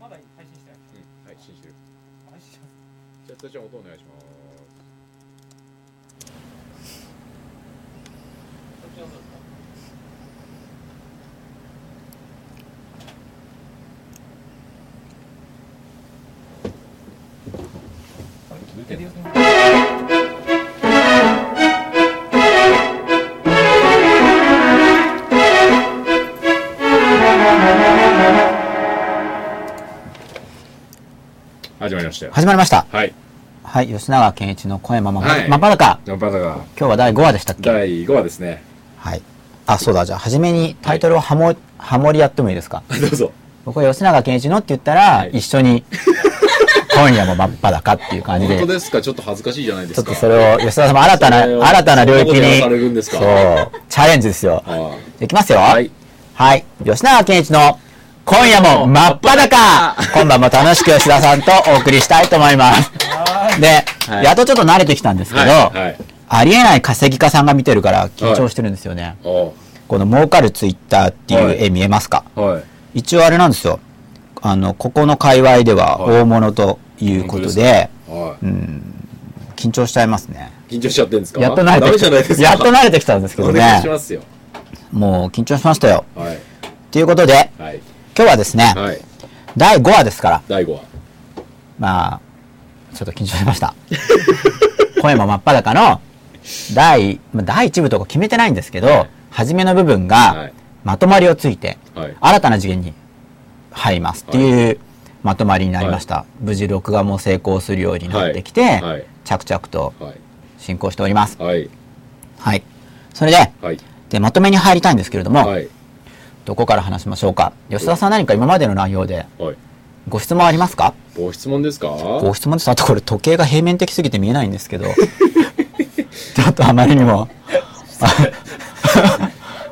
ままだ配信してない。うんはい信じる。配信してます。じゃあつーちゃん音お願いします。こっちですか始まりましたよ。始まりました。はい。はい、吉永健一の声まま、はい。まばらか。ジャンパーだが今日は第5話でしたっけ？第5話ですね。はい。あ、そうだ、じゃあ、初めにタイトルをハモ、ハモりやってもいいですか？どうぞ。僕は吉永健一のって言ったら、はい。一緒に、今夜も真っ裸っていう感じで、ち本当ですか？ちょっと恥ずかしいじゃないでょっすかとそれを、吉田さんも新たな、新たな領域に、ですか？そう、チャレンジですよ。あい。きますよ。あはい。はい。吉永健一の今夜も真っ裸。今晩も楽しく吉田さんとお送りしたいと思います。で、はい。やっとちょっと慣れてきたんですけど、はいはい。ありえない稼ぎ家さんが見てるから緊張してるんですよね。おこの儲かるツイッターっていうはい。絵見えますか、はい。一応あれなんですよ。あの、ここの界隈でははい。大物ということで、は緊張しちゃいますね。い緊張しちゃってんですか？やっと慣れダてきた。やっと慣れてきたんですけどね。もう緊張しましたよ。はい。ということで、はい今日はですね、はい。第5話ですから、第5話。まあ、ちょっと緊張しました。声も真っ裸の、第、まあ、第1部とか決めてないんですけど、はい。初めの部分がはい、まとまりをついて、はい。新たな次元に入りますってい。うまとまりになりました。無事録画も成功するようになってきて、着々とはい。進行しております。はい。はい。それで、はい。で、まとめに入りたいんですけれども、はいどこから話しましょうか。吉田さん何か今までの内容ではい。ご質問ありますか？ご質問ですか？ご質問です。あとこれ時計が平面的すぎて見えないんですけど、ちょっとあまりにも、あ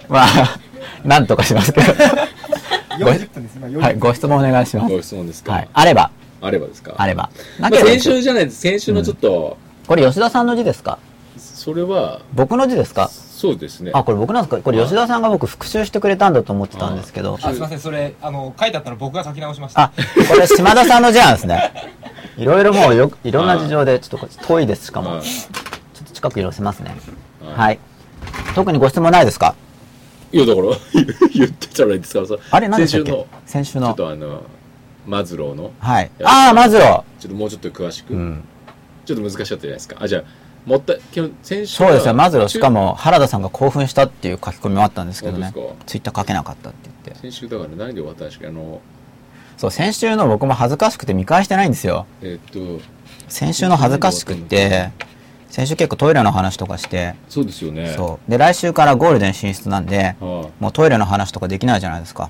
まあ、なんとかしますけど。40分です。今40分。はい、ご質問お願いします。ご質問ですか？はい。あれば、あればですか？あれば。まあなければ先週じゃないです。先週のちょっとこれ吉田さんの字ですか？それは僕の字ですか？そうですねあ、これ僕なんですか？これ吉田さんが僕復習してくれたんだと思ってたんですけど。あすいませんそれあの書いてあったの僕が書き直しましたあ、これ島田さんの字なんですね。いろいろもうよ、いろんな事情で、ちょっとこっち遠いです、しかも。はいちょっと近くに寄せますね。はいはい。特にご質問ないですか？いやだから 言ってたらいいですからさあれ何でしたっけ？先週の先週のちょっ。とあのマズローのはい。ああ、マズロちょっともうちょっと詳しく、ー。うん。ちょっと難しかったじゃないですかあじゃあもった基本先週そうですよ、マズロー。しかもも、原田さんが興奮したっていう書き込みもあったんですけどね。ツイッター書けなかったって言って。先週だから何で終わったんですかあのそう、先週の僕も恥ずかしくて見返してないんですよ。えーっと先週の恥ずかしくって、先週結構トイレの話とかして、そうですよねそう。で、来週からゴールデン進出なんで、はもうトイレの話とかできないじゃないですか。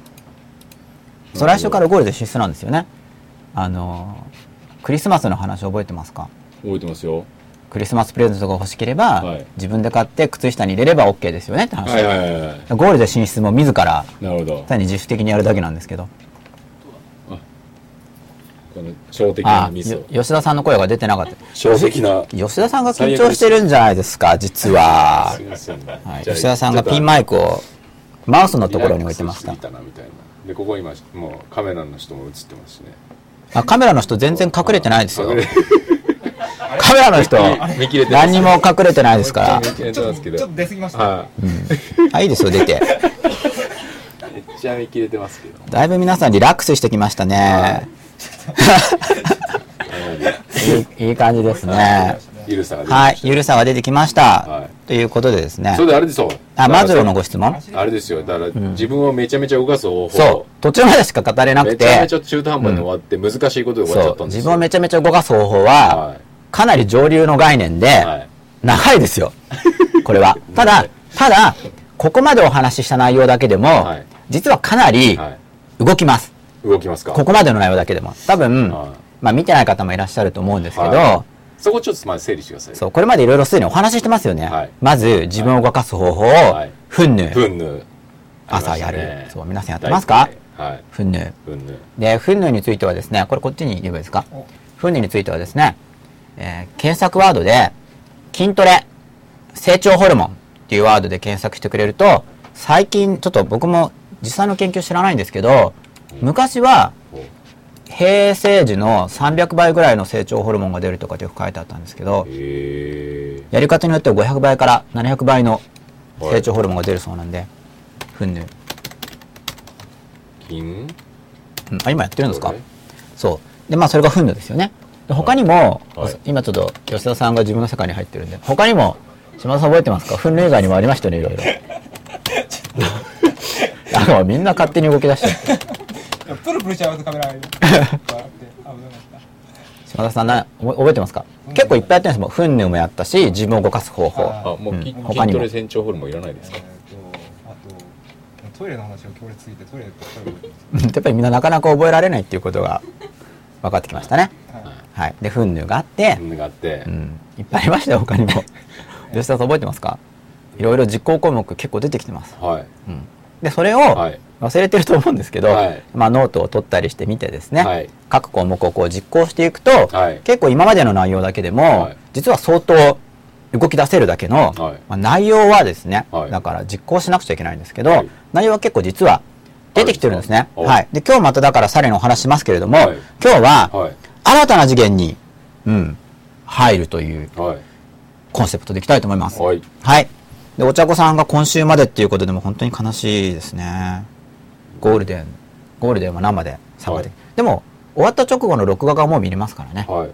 そう、来週からゴールデン進出なんですよね。あのー、クリスマスの話覚えてますか？い覚えてますよクリスマスプレゼントが欲しければ、はい。自分で買って靴下に入れれば OK ですよねって話。はいはいはいはい。ゴールデン進出も自ら、単に自主的にやるだけなんですけど。この小的あなミス吉田さんの声が出てなかった。小的な？吉田さんが緊張してるんじゃないですか、実は。はい、吉田さんがピンマイクをマウスのところに置いてました。でここ今もうカメラの人も映ってますしね。あカメラの人全然隠れてないですよカメラの人見切れてます何にも隠れてないですから。ちょっと出過ぎました、はあいいですよ出て。いめっちゃ見切れてますけど。だいぶ皆さんリラックスしてきましたね。い。いいい感じですね。ゆるさが出てはい。ゆるさが出てきました、はい。ということでですね。たそれであれですよあマズローのご質問？あれですよ。だから自分をめちゃめちゃ動かす方法。そう。途中までしか語れなくめちゃめてちゃ中途半端に終わって難しいことで終わっちゃったんですよ。自分をめちゃめちゃ動かす方法は、はいかなり上流の概念で、はい。長いですよ。これは。ただ、ただ、ここまでお話しした内容だけでも、はい。実はかなりはい。動きます。動きますか？ここまでの内容だけでも。多分、はい。まあ見てない方もいらっしゃると思うんですけど、はそこちょっとまず整理してください。そう、これまでいろいろすでにお話ししてますよ。ね。はい。まず、自分を動かす方法を、はい。ふんぬ、ふんぬ朝やる。そう皆さんやってますか？ふんぬ。ふんぬで、ふんぬについてはですね、これこっちに言えばいいですか？お。ふんぬについてはですね、えー検索ワードで、筋トレ、成長ホルモンっていうワードで検索してくれると、最近、ちょっと僕も実際の研究知らないんですけど、昔は、平成時の300倍ぐらいの成長ホルモンが出るとかってよく書いてあったんですけど、へやり方によっては500倍から700倍の成長ホルモンが出るそうなんで、ふんぬ。金うん、あ、今やってるんですか？そう。で、まあそれがフンヌですよね。で他にも、はい。今ちょっと吉田さんが自分の世界に入ってるんで、他にも、島田さん覚えてますか？フンヌ以外にもありましたよね、いろいろ。あの、みんな勝手に動き出して。プルプルしちゃいますカメラ 島田さんな、覚覚えてますか？結構いっぱいやってるんですもん。フンヌもやったし、自分を動かす方法。あもうき、うん。筋他にも。トレ成長ホルモンいらないですか？トイレの話が強烈すぎてトイレってトイレってやっぱりみんななかなか覚えられないっていうことが分かってきましたね。はいはい。で、フンヌがあって、金があって。う、ん、いっぱいありましたよ、他にも。吉田さん覚えてますか？いろいろ実行項目結構出てきてます。はい。うん。で、それをはい。忘れてると思うんですけど、はい。まあノートを取ったりしてみてですね、はい。各項目をこう実行していくと、はい。結構今までの内容だけでも、はい。実は相当動き出せるだけの、はい。まあ、内容はですね、はい。だから実行しなくちゃいけないんですけど、はい。内容は結構実は出てきてるんですね。はい。で、今日まただからさらにお話ししますけれども、はい。今日は、はい新たな次元に、うん、入るというはいコンセプトでいきたいと思います。はいはい。で、お茶子さんが今週までっていうことでも本当に悲しいですね。ゴールデン、ゴールデンは生で参加で、はいでも、終わった直後の録画がもう見れますからね。はい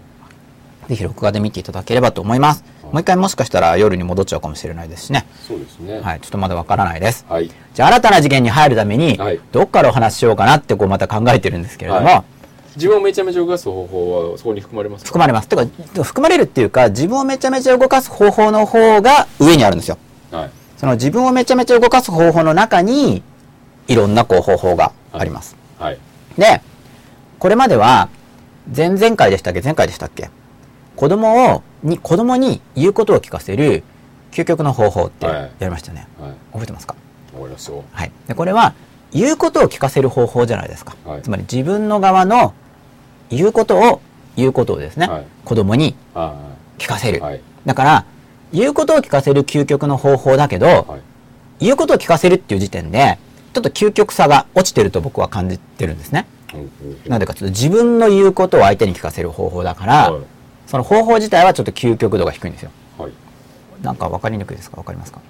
ぜひ録画で見ていただければと思います。はいもう一回もしかしたら夜に戻っちゃうかもしれないですしね。そうですねはい。ちょっとまだわからないです。はいじゃあ新たな次元に入るためにはい、どっからお話ししようかなってこうまた考えてるんですけれども、は自分をめちゃめちゃ動かす方法はそこに含まれますか？含まれます。てか、含まれるっていうか、自分をめちゃめちゃ動かす方法の方が上にあるんですよ。はいその自分をめちゃめちゃ動かす方法の中に、いろんなこう方法があります。はいで、これまでは、前々回でしたっけ？前回でしたっけ？子供を、に、子供に言うことを聞かせる究極の方法ってはいやりましたね。はい覚えてますか？わかりますよはい。で、これは、言うことを聞かせる方法じゃないですか。はいつまり自分の側の言うことを、言うことをですね、はい。子供にあ聞かせる。はい。だから、言うことを聞かせる究極の方法だけど、はい。言うことを聞かせるっていう時点で、ちょっと究極さが落ちてると僕は感じてるんですね。なんでかというと、自分の言うことを相手に聞かせる方法だから、はい。その方法自体はちょっと究極度が低いんですよ。はい。なんか分かりにくいですか？分かりますか？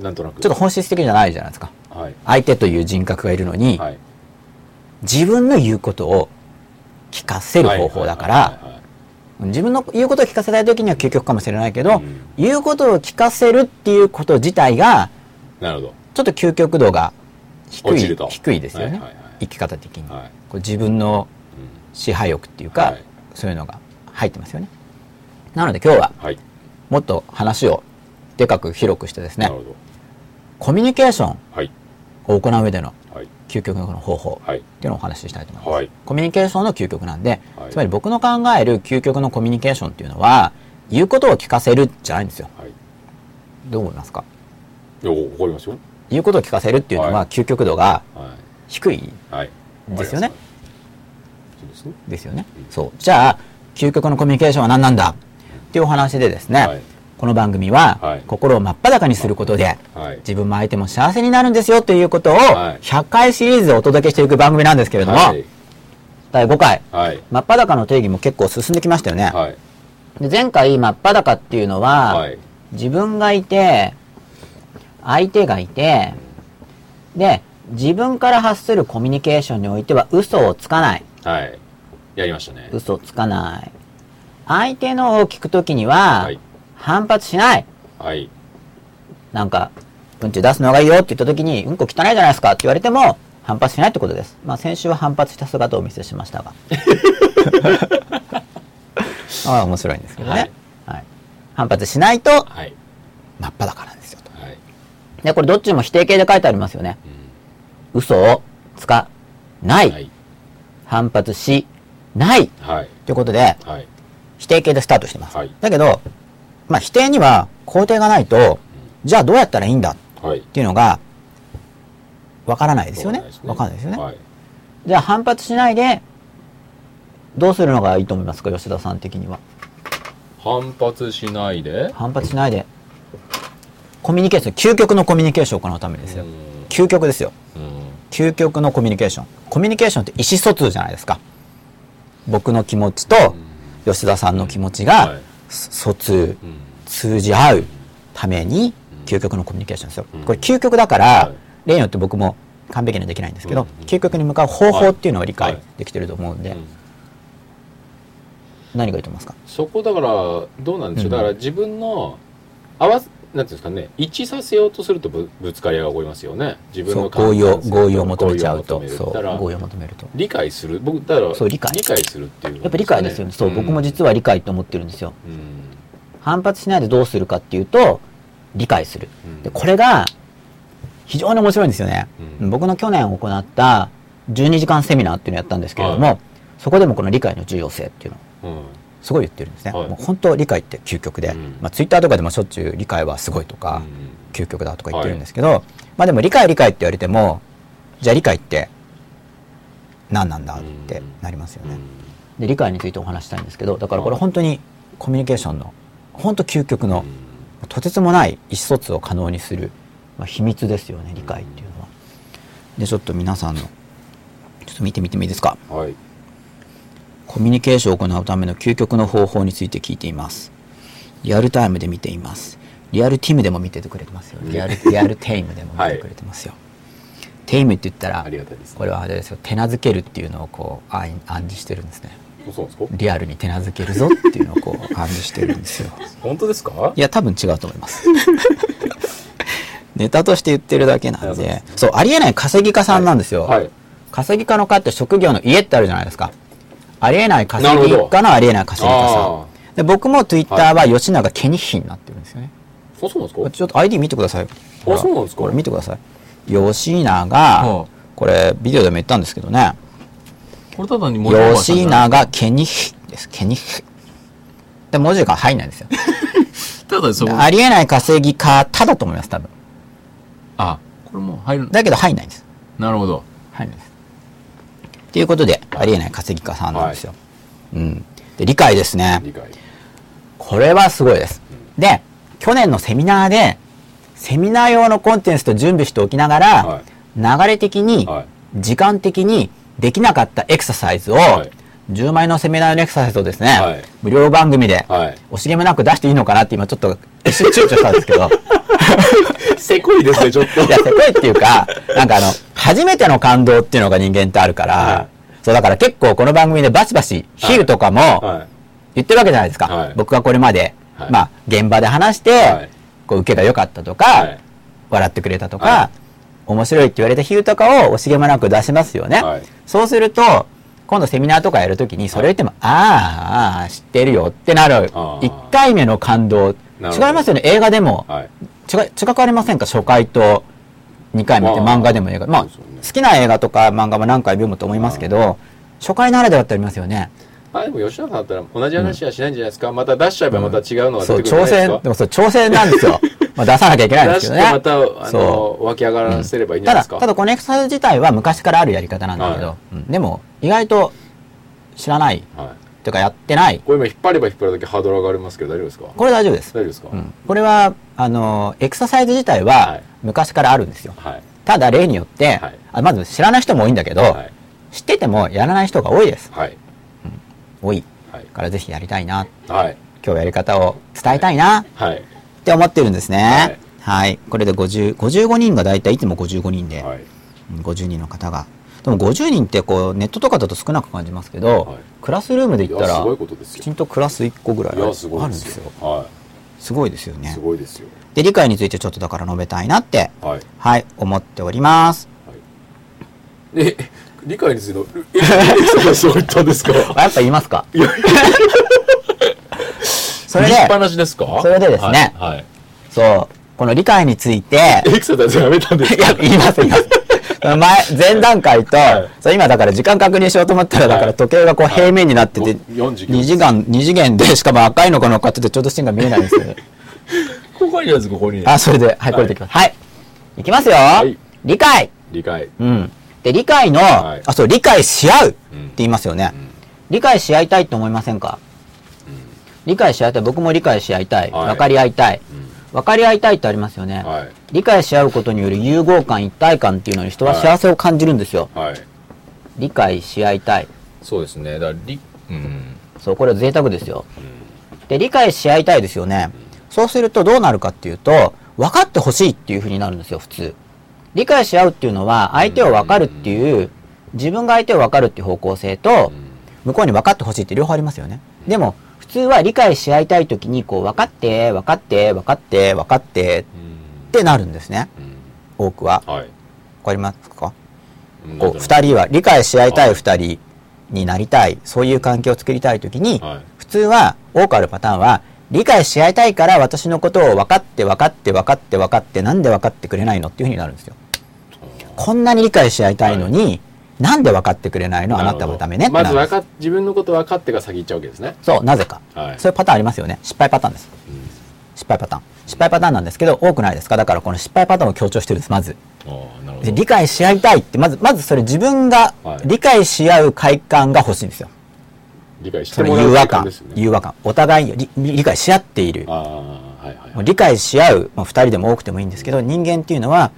なんとなく。ちょっと本質的じゃないじゃないですか。はい。相手という人格がいるのに、はい。自分の言うことを聞かせる方法だから、自分の言うことを聞かせたい時には究極かもしれないけど、うん。言うことを聞かせるっていうこと自体が、なるほど。ちょっと究極度が低い低いですよね、はいはいはい。生き方的に、はい。こう自分のうん。支配欲っていうか、はい。そういうのが入ってますよね。なので今日ははい。もっと話をでかく広くしてですねコミュニケーションはい。を行う上でのはい究極の方法はい。っていうのをお話ししたいと思います、はい。コミュニケーションの究極なんで、はい。つまり僕の考える究極のコミュニケーションっていうのは言うことを聞かせるじゃないんですよ。はい。どう思いますか？いやわかりますよ。言うことを聞かせるっていうのははい。究極度がは低いですよね。ですね。ですよね。そう。じゃあ、究極のコミュニケーションは何なんだ？っていうお話でですね、はいこの番組は、はい。心を真っ裸にすることで、はい。自分も相手も幸せになるんですよということを、はい。100回シリーズでお届けしていく番組なんですけれども、はい。第5回、はい。真っ裸の定義も結構進んできましたよね。はい。で前回、真っ裸っていうのは、はい。自分がいて、相手がいて、で、自分から発するコミュニケーションにおいては嘘をつかない。はい。やりましたね。嘘つかない。相手のを聞くときには、はい反発しない。はいなんか、うんち出すのがいいよって言ったときに、うんこ汚いじゃないですかって言われても、反発しないってことです。まあ先週は反発した姿をお見せしましたが。あ あ、面白いんですけどね。はい。反発しないと、はい真っ裸なんですよと。はいで、これどっちも否定形で書いてありますよね。嘘をつかない。はい反発しない。はいということで、はい否定形でスタートしてます。はいだけど、まあ否定には肯定がないと、じゃあどうやったらいいんだ？っはいていうのが、わからないですよね。わわかんないですよね。はいじゃあ反発しないで、どうするのがいいと思いますか？吉田さん的には。反発しないで？反発しないで。コミュニケーション、究極のコミュニケーションを行うためですよう。ん究極ですよ。うん究極のコミュニケーション。コミュニケーションって意思疎通じゃないですか。僕の気持ちと吉田さんの気持ちが、はい疎通うん。通じ合うために究極のコミュニケーションですよ。うん。これ究極だから、はい。例によって僕も完璧にはできないんですけど、うん究極に向かう方法っていうのを理解はい。できてると思うんで、うん何がいいと思いますか？そこだからどうなんでしょう、うん。だから自分の合わせなんていうんですかね一致させようとするとぶぶつかり合いが起こりますよね。自分の合意を合意を求めちゃうと。そう合意を求めると。理解する。僕だからそう理解。するっていう、やっぱ理解ですよね。そう、僕も実は理解と思ってるんですよ。うん。反発しないでどうするかっていうと理解する。うん。でこれが非常に面白いんですよね、うん。僕の去年行った12時間セミナーっていうのをやったんですけれども、はい。そこでもこの理解の重要性っていうのをうんすごい言ってるんですね、はい。もう本当理解って究極で、うん。まあ、ツイッターとかでもしょっちゅう理解はすごいとか、うん。究極だとか言ってるんですけど、まあでも理解理解って言われてもじゃあ理解って何なんだってなりますよね、で理解についてお話したいんですけどだからこれ本当にコミュニケーションの本当究極の、とてつもない意思疎通を可能にする、まあ、秘密ですよね理解っていうのは。でちょっと皆さんのちょっと見てみてもいいですか？うんはいコミュニケーションを行うための究極の方法について聞いています。リアルタイムで見ています。リアルティムでも見ててくれてますよ。リアルリアルテイムでも見てくれてますよ、テイムって言ったらありがたいですこれはあれですよ。手なずけるっていうのをこう暗暗示してるんですね。そうなんですか？リアルに手なずけるぞっていうのをこう暗示してるんですよ。本当ですか？いや多分違うと思います。ネタとして言ってるだけなんで。でそうありえない稼ぎ家さんなんですよ、はい。稼ぎ家の家って職業の家ってあるじゃないですかありえない稼ぎ家のありえない稼ぎ家さ。で僕も Twitter は吉永ケニヒになってるんですよね、あそうなんですか？ちょっと ID 見てください。ほら。そうなんですか？これ見てください。吉永、はこれビデオでも言ったんですけどね。これただに文字オーバーしたんじ吉永ケニヒです。ケニヒで文字が入んないんですよ。ただそこ。ありえない稼ぎ家ただと思います多分。あこれもう入る。だけど入んないんです。なるほど。入んないですということでありえない稼ぎ家さんなんですよ、うん。で理解ですね。これはすごいです。で、去年のセミナーで、セミナー用のコンテンツと準備しておきながら、は流れ的に、はい。時間的にできなかったエクササイズを、はい。10万円のセミナー用のエクササイズをですね、はい。無料番組で、はい。惜しげもなく出していいのかなって今ちょっと一瞬躊躇したんですけど、せこいですね ちょっといや、せこいっていうか、なんかあの、初めての感動っていうのが人間ってあるから、はいそうだから結構この番組でバシバシ、ヒールとかも、はい言ってるわけじゃないですか。はい僕がこれまで、はいまあ、現場で話して、はいこう、受けが良かったとか、はい笑ってくれたとか、は面白いって言われた比喩とかを惜しげもなく出しますよね。はいそうすると、今度セミナーとかやるときに、それ言っても、あーあー、知ってるよってなるあ。ー1回目の感動。違いますよね。映画でも。はい違い、違くありませんか？初回と2回見て、まあ漫画でも映画。まあ、好きな映画とか漫画も何回読むと思いますけど、初回ならではってありますよね。あでも吉永さんだったら同じ話はしないんじゃないですか、また出しちゃえばまた違うのがそう、出てくるん挑戦、じゃないですか、でもそう、挑戦なんですよ。まあ出さなきゃいけないんで出すけどね。またあその湧き上がらせればいいんじただ、ゃないですか、ただこのエクササイズ自体は昔からあるやり方なんだけど、はい。うん。でも意外と知らない、はい、というかやってない。これ今引っ張れば引っ張るだけハードル上がりますけど大丈夫ですか？これ大丈夫です。大丈夫ですか、うんこれは、あの、エクササイズ自体ははい昔からあるんですよ。はいただ例によって、はいあまず知らない人も多いんだけど、はい知っててもやらない人が多いです。はい多い。はいからぜひやりたいな。はい今日やり方を伝えたいなっはいて思ってるんですね。はい。これで50、55人が大体いつも55人で、はいうん50人の方が。でも50人ってこうネットとかだと少なく感じますけど、はいクラスルームで言ったらきちんとクラス1個ぐらいあるいやすごいでんですすよすごいですよいね。すごいですよ。で理解についてちょっとだから述べたいなってはい。はい思っております。え理解についてのえええそう言ったんですかあやっぱ言いますかそれでそれでですねはいはいそうこの理解についてエクササイズやめたんですかいや言います言います前前段階と、はい。今だから時間確認しようと思ったらだから時計がこう平面になってて、4時2次元二次元でしかも赤いのか乗っかっててちょうど芯が見えないんですよ ここにやつここに。あそれで。はいこれでいきます。はい、い、きますよ、い。理解。理解。うん。で、理解の、はい。あ、そう、理解し合うってうん。言いますよね。うん。理解し合いたいって思いませんか、理解し合いたい。僕も理解し合いたい。はい。分かり合いたい。うん。分かり合いたいってありますよね。はい理解し合うことによる融合感、一体感っていうのに人ははい幸せを感じるんですよ。はい理解し合いたい。そうですねだから理うんそう、これ贅沢ですよ。うんで、理解し合いたいですよね。そうするとどうなるかっていうと、分かってほしいっていう風になるんですよ、普通。理解し合うっていうのは、相手を分かるっていう、自分が相手を分かるっていう方向性と、向こうに分かってほしいって両方ありますよね。でも、普通は理解し合いたい時に、こう、分かって、分かって、分かって、分かってってなるんですね。多くは。はい。わかりますか？うん。こう、二人は、理解し合いたい二人になりたい、そういう関係を作りたい時に、はい。普通は、多くあるパターンは、理解し合いたいから私のことを分かって分かって分かって分かってなんで分かってくれないのっていうふうになるんですよ。こんなに理解し合いたいのに、なんで分かってくれないの？あなたはダメね？まず分かっ自分のこと分かってが先行っちゃうわけですね。そう、なぜか。はい。そういうパターンありますよね。失敗パターンです。失敗パターン。失敗パターンなんですけど、多くないですか？だからこの失敗パターンを強調してるんです、まず。理解し合いたいって、まず、まずそれ自分がはい。理解し合う快感が欲しいんですよ。理解してもらう融和感。ね。融和感。お互い理理解し合っている。はいはい理解し合う、まあ、二人でも多くてもいいんですけど、人間っていうのは、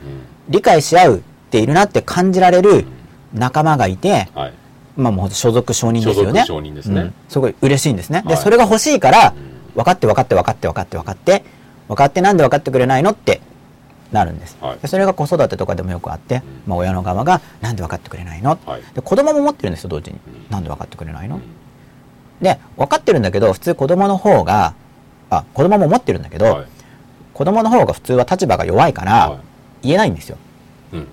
理解し合うっているなって感じられる仲間がいて、はい。まあもう所属承認ですよね。所属承認ですね。うん。すごい嬉しいんですね。で、はい。それが欲しいから、分かって分かって分かって分かって分かって、分かってなんで分かってくれないのってなるんです。はい。でそれが子育てとかでもよくあって、まあ親の側がなんで分かってくれないの、はい。で子供も持ってるんですよ、同時に。うん。なんで分かってくれないの、で、分かってるんだけど、普通子供の方が、あ、子供も持ってるんだけど、はい。子供の方が普通は立場が弱いからはい。言えないんですよ。うん。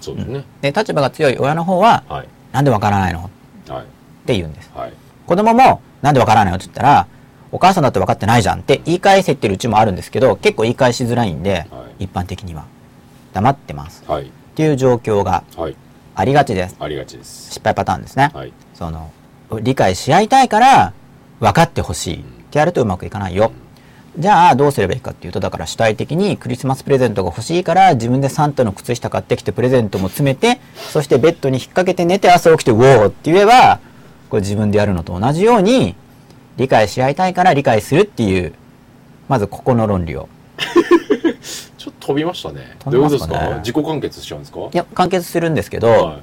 そうですね。で、立場が強い親の方は、はい。なんでわからないの？っはい。て言うんです。はい。子供も、なんでわからないの？って言ったら、お母さんだって分かってないじゃんって言い返せてるうちもあるんですけど、結構言い返しづらいんで、はい一般的には。黙ってます。はいっていう状況がはいありがちです。ありがちです失敗パターンですね。はいその、理解し合いたいから、分かってほしいってやるとうまくいかないよ。じゃあどうすればいいかっていうとだから主体的にクリスマスプレゼントが欲しいから自分でサンタの靴下買ってきてプレゼントも詰めてそしてベッドに引っ掛けて寝て朝起きてウォーって言えばこれ自分でやるのと同じように理解し合いたいから理解するっていうまずここの論理を。ちょっと飛びましたね。飛どういうことですか？自己完結しちゃうんですか？いや完結するんですけど、はい。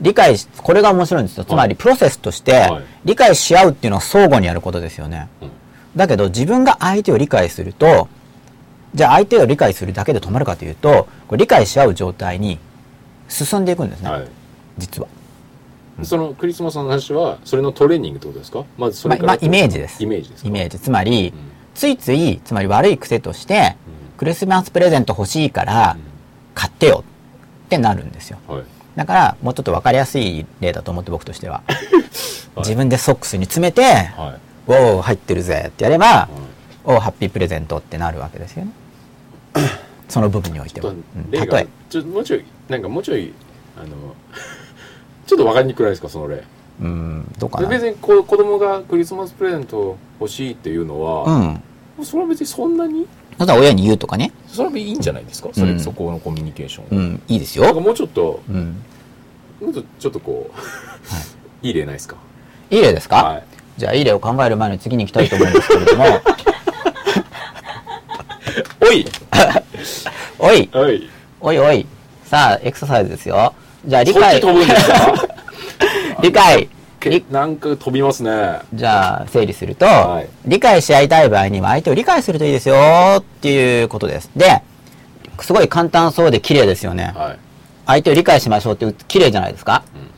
理解しこれが面白いんですよ。つまりプロセスとしてはい。理解し合うっていうのは相互にやることですよね、うん。だけど自分が相手を理解するとじゃあ相手を理解するだけで止まるかというとこれ理解し合う状態に進んでいくんですね、はい。実は、そのクリスマスの話はそれのトレーニングってことですか？まずそれからまあまあイメージです。イメージですか？イメージ。つまり、うん。ついついつまり悪い癖として、うクリスマスプレゼント欲しいから買ってよ。ってなるんですよ。んはい。だからもうちょっと分かりやすい例だと思って僕としては、はい。自分でソックスに詰めてはい「おお入ってるぜ」ってやればはい「おおハッピープレゼント」ってなるわけですよね。その部分においては、うん。例え。ちょもうちょいなんかもうちょいあのちょっと分かりにくくないですかその例。うんどうかでな別にこ子供がクリスマスプレゼント欲しいっていうのうは、ん。それは別にそんなに？たら親に言うとかね。それはいいんじゃないですか？それ、うん。そこのコミュニケーション、うんいいですよ。もうちょっとうん。もうちょちょっとこう、い、い例ないですか？いい例ですか、はい。じゃあいい例を考える前に次に行きたいと思うんですけれども。おい！おい。はい。おいおい。さあエクササイズですよじゃあ理解。飛ぶんですか？理解。なんか飛びますね。じゃあ整理すると、はい。理解し合いたい場合には相手を理解するといいですよっていうことです。ですごい簡単そうで綺麗ですよね。はい。相手を理解しましょうって綺麗じゃないですか、うん。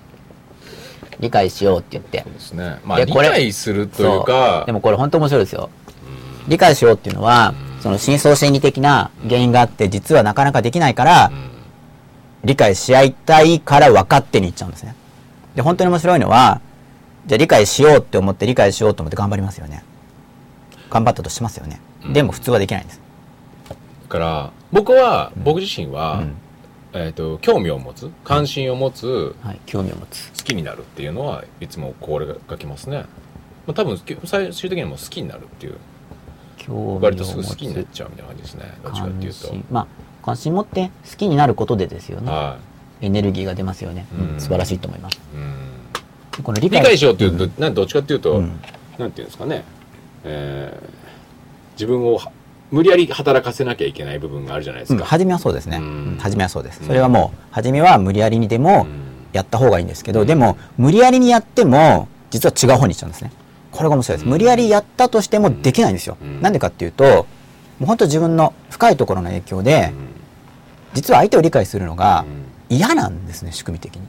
理解しようって言って。そうですね。まあ理でこれ解するというか。そう。でもこれ本当面白いですよ。理解しようっていうのはその深層心理的な原因があって実はなかなかできないからうん理解し合いたいから分かってにいっちゃうんですね。で本当に面白いのはじゃあ理解しようって思って理解しようと思って頑張りますよね。頑張ったとしますよね。うん。でも普通はできないんです。だから僕は僕自身は、うん。えー、と興味を持つ関心を持つはい。興味を持つ。好きになるっていうのはいつもこれがきますね、まあ、多分最終的にはもう好きになるっていう。興味を持つ。割とすぐ好きになっちゃうみたいな感じですね。どっちかっていうと。まあ関心持って好きになることでですよね。はエネルギーが出ますよね、うん。うん素晴らしいと思います。いうん。この理解理解しようっていうと、なんどっちかっていうと、うん。なんていうんですかね、えー自分をは無理やり働かせなきゃいけない部分があるじゃないですうん、か、初めはそうですね、初めはそうです。うん。それはもう初めは無理やりにでもうん。やった方がいいんですけど、うん。でも無理やりにやっても実は違う方に行っちゃうんですね。これが面白いです。無理やりやったとしてもできないんですよ、うん。なんでかっていうともう本当自分の深いところの影響で、実は相手を理解するのが嫌なんですね仕組み的に。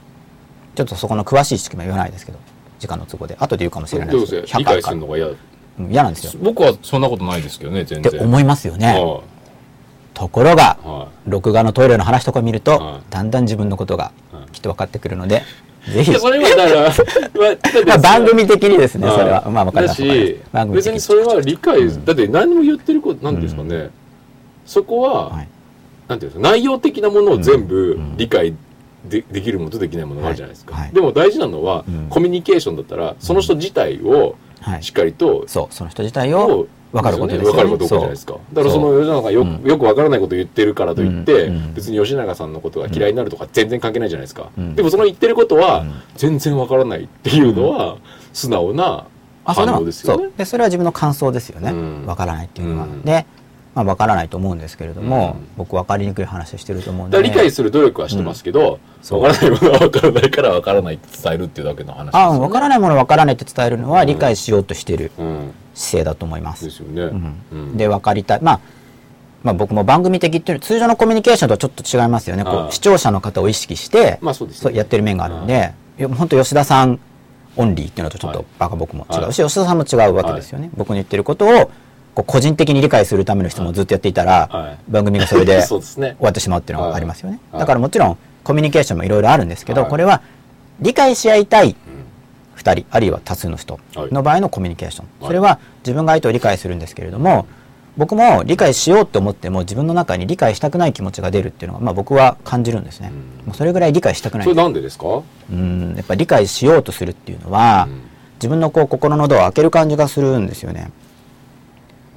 ちょっとそこの詳しい仕組みは言わないですけど時間の都合で。後で言うかもしれないです。けどせ理解するのが嫌。嫌なんですよ。僕はそんなことないですけどね全然。って思いますよね。はところがい。は録画のトイレの話とか見ると、はい。だんだん自分のことがはい。きっと分かってくるので、ぜいひそれはだから まあ番組的にですねそれは。はいまあ分かりだますし別にそれは理解、うん。だって何も言ってることなんですかね、そこは、はいなんていうんですか内容的なものを全部うん。理解でできるものとできないものがあるじゃないですか、はい。はい。でも大事なのは、うん。コミュニケーションだったらその人自体をはい。しっかりと、そうその人自体を分かることですよね。分かることじゃないですか。だからその吉永がよ,、うん。よく分からないことを言ってるからといって、別に吉永さんのことが嫌いになるとか全然関係ないじゃないですか、うん。でもその言ってることはうん。全然分からないっていうのは素直な反応ですよね。そう。でそれは自分の感想ですよね、うん。分からないっていうのは、うん。で、まあ、分からないと思うんですけれども、うん。僕分かりにくい話してると思うんで理解する努力はしてますけど、そう。分からないものは分からないから分からないって伝えるっていうだけの話ですよあ分からないもの分からないって伝えるのはうん。理解しようとしているうん。姿勢だと思います。で、すよね、で分かりたい。まあまあ僕も番組的っていう通常のコミュニケーションとはちょっと違いますよね。こう視聴者の方を意識して、まあそうですそうやってる面があるんで、本当吉田さんオンリーっていうのとちょっはい。とバカ僕も違うはい。し、吉田さんも違うわけですよね、僕の言ってることをこう個人的に理解するための質問をずっとやっていたら、はい。番組がそれで 終わってしまうっていうのがありますよね、はい。だからもちろんコミュニケーションもいろいろあるんですけど、はい。これは理解し合いたいうん。2人あるいは多数の人はい。の場合のコミュニケーション、はい。それは自分が相手を理解するんですけれども僕も理解しようと思っても自分の中に理解したくない気持ちが出るっていうのが、まあ、僕は感じるんですね、うん。もうそれぐらい理解したくない。それなんでですか、うん。やっぱ理解しようとするっていうのは、うん。自分のこう心のドアを開ける感じがするんですよね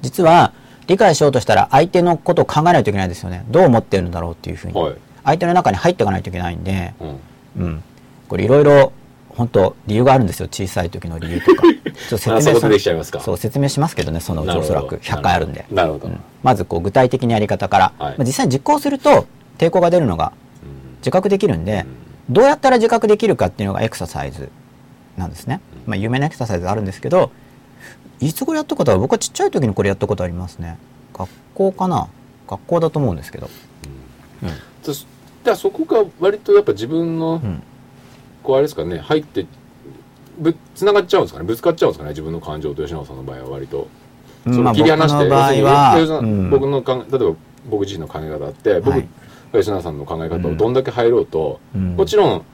実は理解しようとしたら相手のことを考えないといけないですよね。どう思ってるんだろうっていうふうに、はい。相手の中に入っていかないといけないんで、うん。うん、これいろいろ本当理由があるんですよ。小さい時の理由とか。ちょっと説明あそこでさできちゃいますか？そう説明しますけどねそのうちおそらく。100回あるんで。なるほど、うん。まずこう具体的なやり方から、はい。まあ実際に実行すると抵抗が出るのが自覚できるんで、どうやったら自覚できるかっていうのがエクササイズなんですね、まあ、有名なエクササイズがあるんですけどいつ頃やったことは僕はちっちゃい時にこれやったことありますね。学校かな？学校だと思うんですけど、うん。そだからそこが割とやっぱ自分の、うん。こうあれですかね入ってぶつながっちゃうんですかね？ぶつかっちゃうんですかね？自分の感情と吉永さんの場合は割と、そまあれ切り離して僕の場合要するには吉永さんうん。僕の考え例えば僕自身の考え方あって僕、はい。吉永さんの考え方をどんだけ入ろうと、うん。もちろん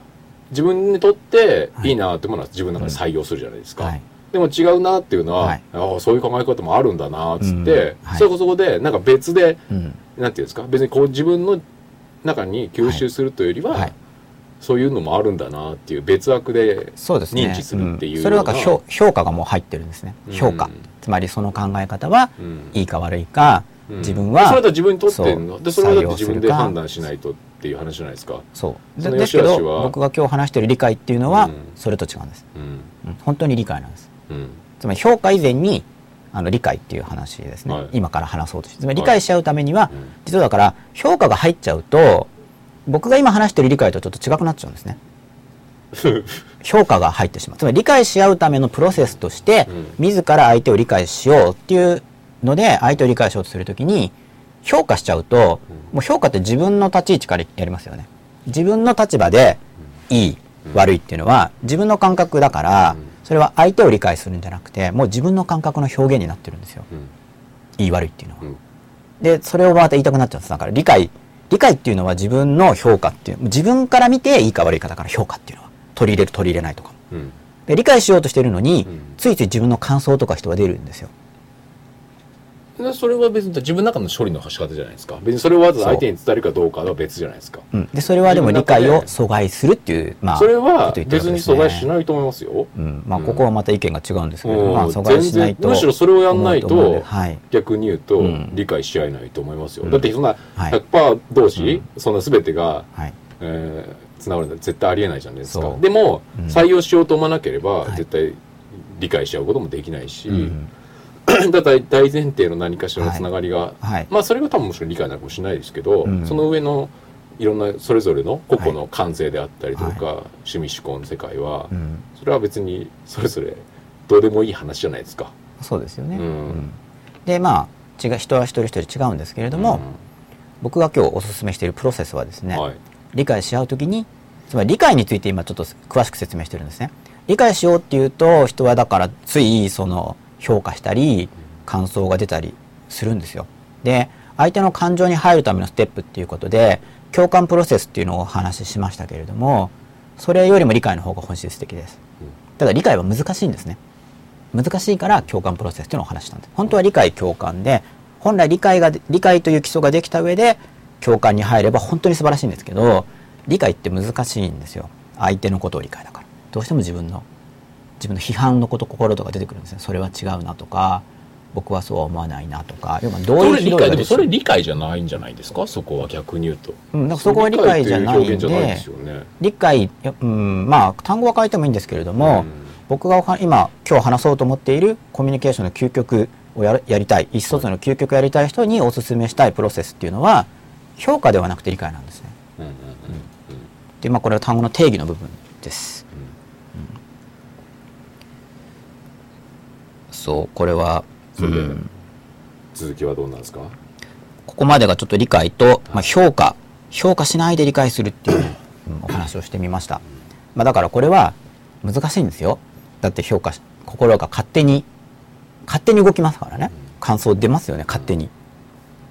自分にとってはい。いいなってものは自分の中で採用するじゃないですか、はいでも違うなっていうのは、はい。ああそういう考え方もあるんだなっつって、うんはい。そこそこでなんか別でうん。なんていうんですか別にこう自分の中に吸収するというよりは、はい。そういうのもあるんだなっていう別枠でそうですね。認知するっていううん。それはなんか評評価がもう入ってるんですね。うん。評価、つまりその考え方はうん。いいか悪いか、うん。自分はそれだと自分にとってんのでそれはだって採用するか。自分で判断しないとっていう話じゃないですか、そう。でですけど僕が今日話してる理解っていうのはうん。それと違うんです、本当に理解なんですうんつまり評価以前にあの理解っていう話ですね、はい。今から話そうとして。つまり理解しちゃうためには、うん。実はだから評価が入っちゃうと僕が今話してる理解とちょっと違くなっちゃうんですね。評価が入ってしまう。つまり理解し合うためのプロセスとして、うん。自ら相手を理解しようっていうので相手を理解しようとするときに評価しちゃうと、もう評価って自分の立ち位置からやりますよね。自分の立場でいい、うん。悪いっていうのは自分の感覚だから、うんそれは相手を理解するんじゃなくてもう自分の感覚の表現になってるんですよ。うん。いい悪いっていうのは。うん。でそれをまた言いたくなっちゃうんです。だから理解理解っていうのは自分の評価っていう自分から見ていいか悪いかだから評価っていうのは。取り入れる取り入れないとかも。うん。で理解しようとしてるのに、うん。ついつい自分の感想とか人が出るんですよ。でそれは別に自分の中の処理の仕方じゃないですか。別にそれをわざわざ相手に伝えるかどうかは別じゃないですか。うん、でそれはでも理解を自阻害するっていう、まあ、それは別に阻害しないと思いますよ、うん。まあ、うんここはまた意見が違うんですけど、うん。まあ、阻害しないとむしろそれをやんないとはい、逆に言う。とうん。理解し合えないと思いますよ、うん。だってそんなはい。100%同士、そんな全てが、はい、えー、つながるなんて絶対ありえないじゃないですか。でも、うん。採用しようと思わなければ、はい。絶対理解し合うこともできないし、うん だ大前提の何かしらのつながりが、はい。まあそれが多分もちろん理解なのかもしれないですけど、うん。その上のいろんなそれぞれの個々の感性であったりとか、趣味趣向の世界は、うん。それは別にそれぞれどうでもいい話じゃないですか。そうですよね、うん。うん。でまあ違う人は一人一人違うんですけれども、僕が今日お勧めしているプロセスはですね、はい。理解し合うときにつまり理解について今ちょっと詳しく説明してるんですね。理解しようっていうと人はだからついその評価したり感想が出たりするんですよ。で相手の感情に入るためのステップっていうことで共感プロセスっていうのをお話ししましたけれどもそれよりも理解の方が本質的です。ただ理解は難しいんですね。難しいから共感プロセスっていうのをお話ししたんです。本当は理解共感で本来理解が理解という基礎ができた上で共感に入れば本当に素晴らしいんですけど理解って難しいんですよ。相手のことを理解だから。どうしても自分の自分の批判のこと心とか出てくるんですね。それは違うなとか僕はそうは思わないなとか。要はどういう理解でもそれ理解じゃないんじゃないですか？そこは逆に言うと。うん、だからそこは理解じゃないんで理解うんまあ単語は変えてもいいんですけれども、うん。僕が今今日話そうと思っているコミュニケーションの究極をやるやりたい意思疎通の究極をやりたい人にお勧めしたいプロセスっていうのは評価ではなくて理解なんですね。うんうんうん。でまあこれは単語の定義の部分です。そうこれは、うん。続きはどうなんですか？ここまでがちょっと理解と、まあ、評価。評価しないで理解するっていう、うん。お話をしてみました、まあ、だからこれは難しいんですよ。だって評価し心が勝手に勝手に動きますからね。感想出ますよね勝手に。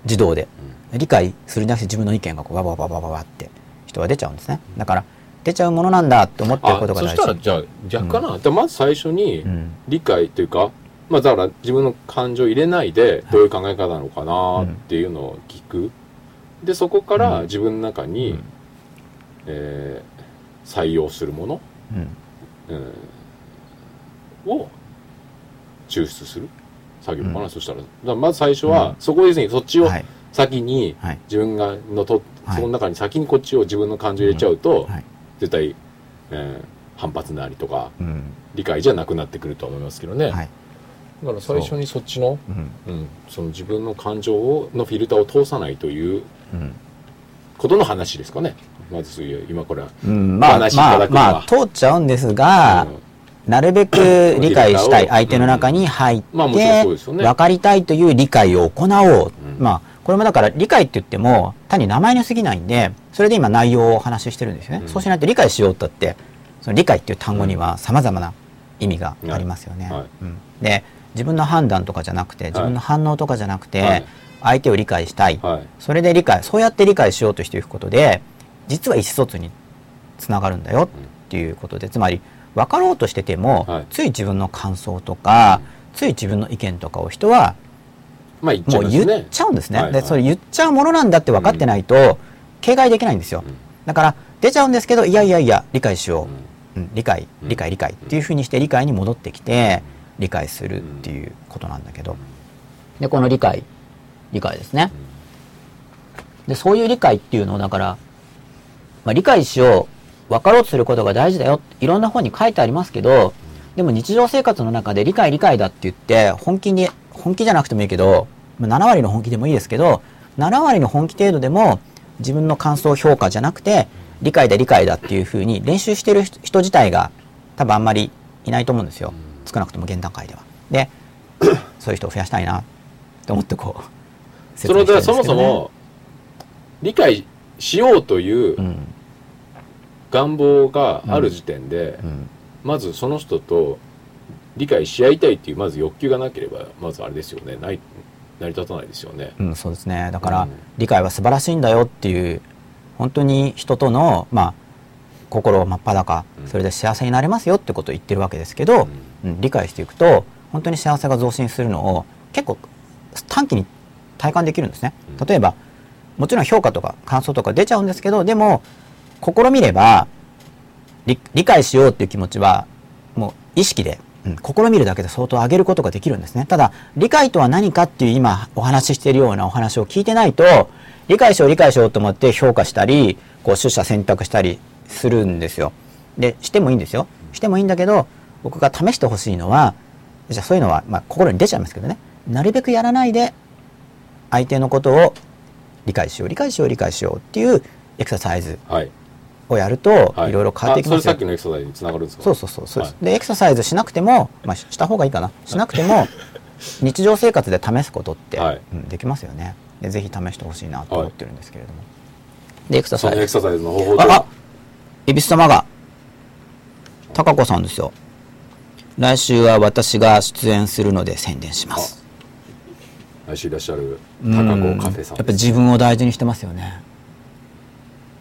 自動で。理解するなくて自分の意見がこうババババババって人は出ちゃうんですね。だから出ちゃうものなんだって思ってるあことが大そしたら事じゃあ逆かな、でまず最初にうん。理解というか、まあだから自分の感情を入れないでどういう考え方なのかなっていうのを聞く、でそこからうん。自分の中に、うん。えー採用するもの、うん。うんを抽出する。作業かな、うん。そしたら。まず最初は、うん。そこですね。そっちをはい。先にはい。自分がのと、はい。その中に先にこっちを自分の感情入れちゃうと、はい。絶対、えー反発なりとかうん。理解じゃなくなってくるとは思いますけどね、はいだから最初にそっちのう。ん。うん、その自分の感情をのフィルターを通さないといううん。ことの話ですかね。まずそういう今これは、うん、まあお話まあただくのは。まあ通っちゃうんですが、うん。なるべく理解したい相手の中に入って、まあ分かりたいという理解を行おう、うん。まあこれもだから理解って言っても単に名前に過ぎないんでそれで今内容をお話ししてるんですよね、うん。そうしないと理解しようとってその理解っていう単語にはさまざまな意味がありますよね、はい。うん。で自分の判断とかじゃなくて自分の反応とかじゃなくて、はい。相手を理解したい、はい。それで理解そうやって理解しようとしていくことで実は意思疎通につながるんだよっていうことでつまり分かろうとしてても、はい。つい自分の感想とか、つい自分の意見とかを人はまあ言っちゃもいう言っちゃうんですね。はいはい。でそれ言っちゃうものなんだって分かってないと、警戒できないんですよ。うん。だから出ちゃうんですけどいやいやいや理解しよう。ん。う、うん理解うん。理解理解っていうふうにして理解に戻ってきて理解するっていうことなんだけど。でこの理解理解ですね。でそういう理解っていうのをだから、まあ、理解しよう分かろうとすることが大事だよ。いろんな本に書いてありますけどでも日常生活の中で理解理解だって言って本気に本気じゃなくてもいいけど、7割の本気でもいいですけど7割の本気程度でも自分の感想評価じゃなくて理解だ理解だっていうふうに練習してる人自体が多分あんまりいないと思うんですよ。少なくとも現段階では。で そういう人を増やしたいなと思ってこうそれでそもそねも理解しようといううん。願望がある時点で、うん。まずその人と理解し合いたいっていうまず欲求がなければまずあれですよね。ない成り立たないですよね。うん、そうですね。だから、うん。理解は素晴らしいんだよっていう本当に人との、まあ、心を真っ裸うん。それで幸せになれますよってことを言ってるわけですけど、うん理解していくと本当に幸せが増進するのを結構短期に体感できるんですね。うん。例えばもちろん評価とか感想とか出ちゃうんですけどでも試みれば理理解しようっていう気持ちはもう意識で、うん、試みるだけで相当上げることができるんですね。ただ理解とは何かっていう今お話ししているようなお話を聞いてないと理解しよう理解しようと思って評価したりこう取捨選択したりするんですよ。でしてもいいんですよ。してもいいんだけど僕が試してほしいのはじゃあそういうのは、まあ、心に出ちゃいますけどね。なるべくやらないで相手のことを理解しよう理解しよう理解しようっていうエクササイズはい。をやるとはい。ろいろ変わっていきますよ。あそれさっきのエクササイズにつながるんですか？そうそうそうそうです、はい。でエクササイズしなくても、まあ、しした方がいいかな。しなくても 日常生活で試すことって、はい。うんできますよね。でぜひ試してほしいなと思ってるんですけれども、でエクサそサイズ。のエクササイズの方法とああ恵比寿様が高子さんですよ来週は私が出演するので宣伝します。来週いらっしゃるうん。高子カフェさんやっぱ自分を大事にしてますよね。